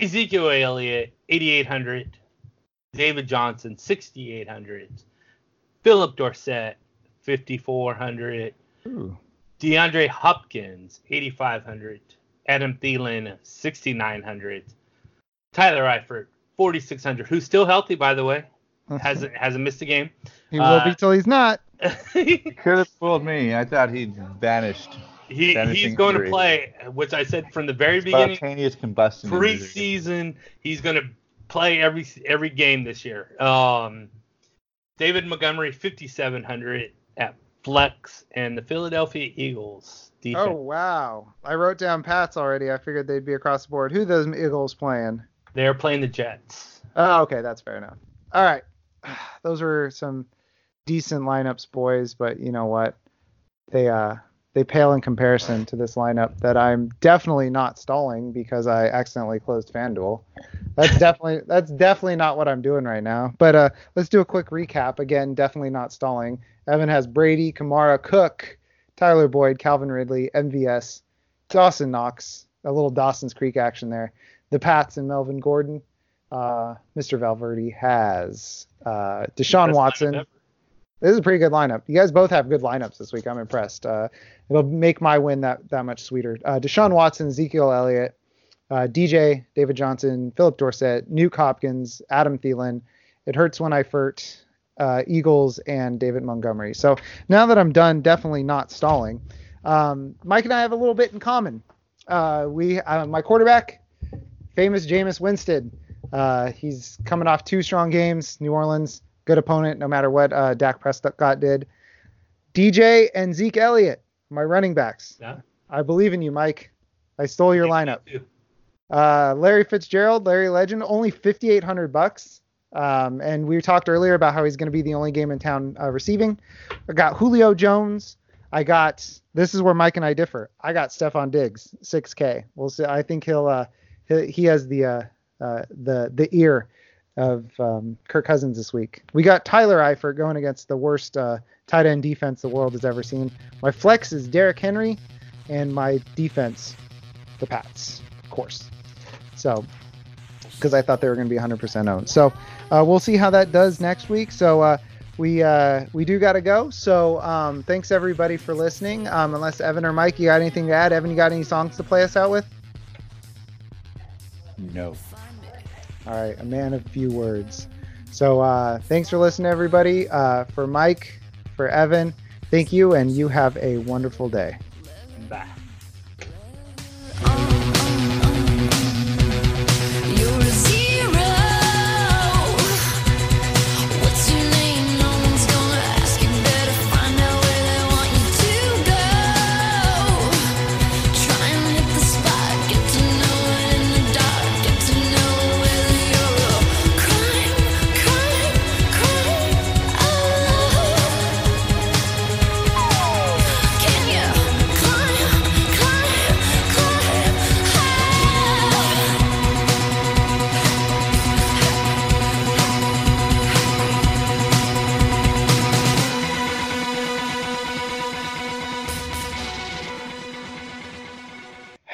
Ezekiel Elliott, 8,800. David Johnson, 6,800. Phillip Dorsett, 5,400. DeAndre Hopkins, 8,500. Adam Thielen, 6,900. Tyler Eifert, 4,600. Who's still healthy, by the way. Hasn't hasn't missed a game.
he will
uh,
be till he's not.
he,
Could have fooled me. I thought he'd vanished.
he's
Vanishing
going to play, which I said from the very beginning.
Spontaneous combustion. injury.
Preseason, he's going to play every every game this year. Um, David Montgomery, 5,700 at flex, and the Philadelphia Eagles defense.
Oh wow! I wrote down Pats already. I figured they'd be across the board. Who those Eagles playing?
They're playing the Jets.
Oh, okay, that's fair enough. All right, those were some decent lineups, boys. But you know what? They uh they pale in comparison to this lineup that I'm definitely not stalling because I accidentally closed FanDuel. That's definitely that's definitely not what I'm doing right now. But uh, let's do a quick recap. Again, definitely not stalling. Evan has Brady, Kamara, Cook, Tyler Boyd, Calvin Ridley, MVS, Dawson Knox, a little Dawson's Creek action there. The Pats and Melvin Gordon. Uh, Mr. Valverde has uh, Deshaun
Best
Watson. This is a pretty good lineup. You guys both have good lineups this week. I'm impressed. Uh, it'll make my win that that much sweeter. Uh, Deshaun Watson, Ezekiel Elliott, uh, DJ, David Johnson, Phillip Dorsett, Nuke Hopkins, Adam Thielen. It hurts when I furt. Uh, Eagles and David Montgomery. So now that I'm done, definitely not stalling. Um, Mike and I have a little bit in common. Uh, we, uh, my quarterback, famous Jameis Winston. Uh, he's coming off two strong games. New Orleans, good opponent, no matter what uh, Dak Prescott did. DJ and Zeke Elliott, my running backs.
Yeah.
I believe in you, Mike. I stole your lineup. Uh, Larry Fitzgerald, Larry Legend, only 5,800 bucks. Um, and we talked earlier about how he's going to be the only game in town uh, receiving. I got Julio Jones. I got this is where Mike and I differ. I got Stefon Diggs, 6K. We'll see. I think he'll uh, he, he has the uh, uh, the the ear of um, Kirk Cousins this week. We got Tyler Eifert going against the worst uh, tight end defense the world has ever seen. My flex is Derrick Henry, and my defense, the Pats, of course. So, because I thought they were going to be 100% owned. So, uh, we'll see how that does next week. So, uh, we uh, we do got to go. So, um, thanks everybody for listening. Um, unless Evan or Mike, you got anything to add? Evan, you got any songs to play us out with?
No.
All right, a man of few words. So, uh, thanks for listening, everybody. Uh, for Mike, for Evan, thank you, and you have a wonderful day.
Bye.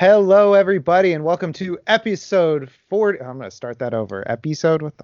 Hello, everybody, and welcome to episode 40. I'm going to start that over. Episode? What the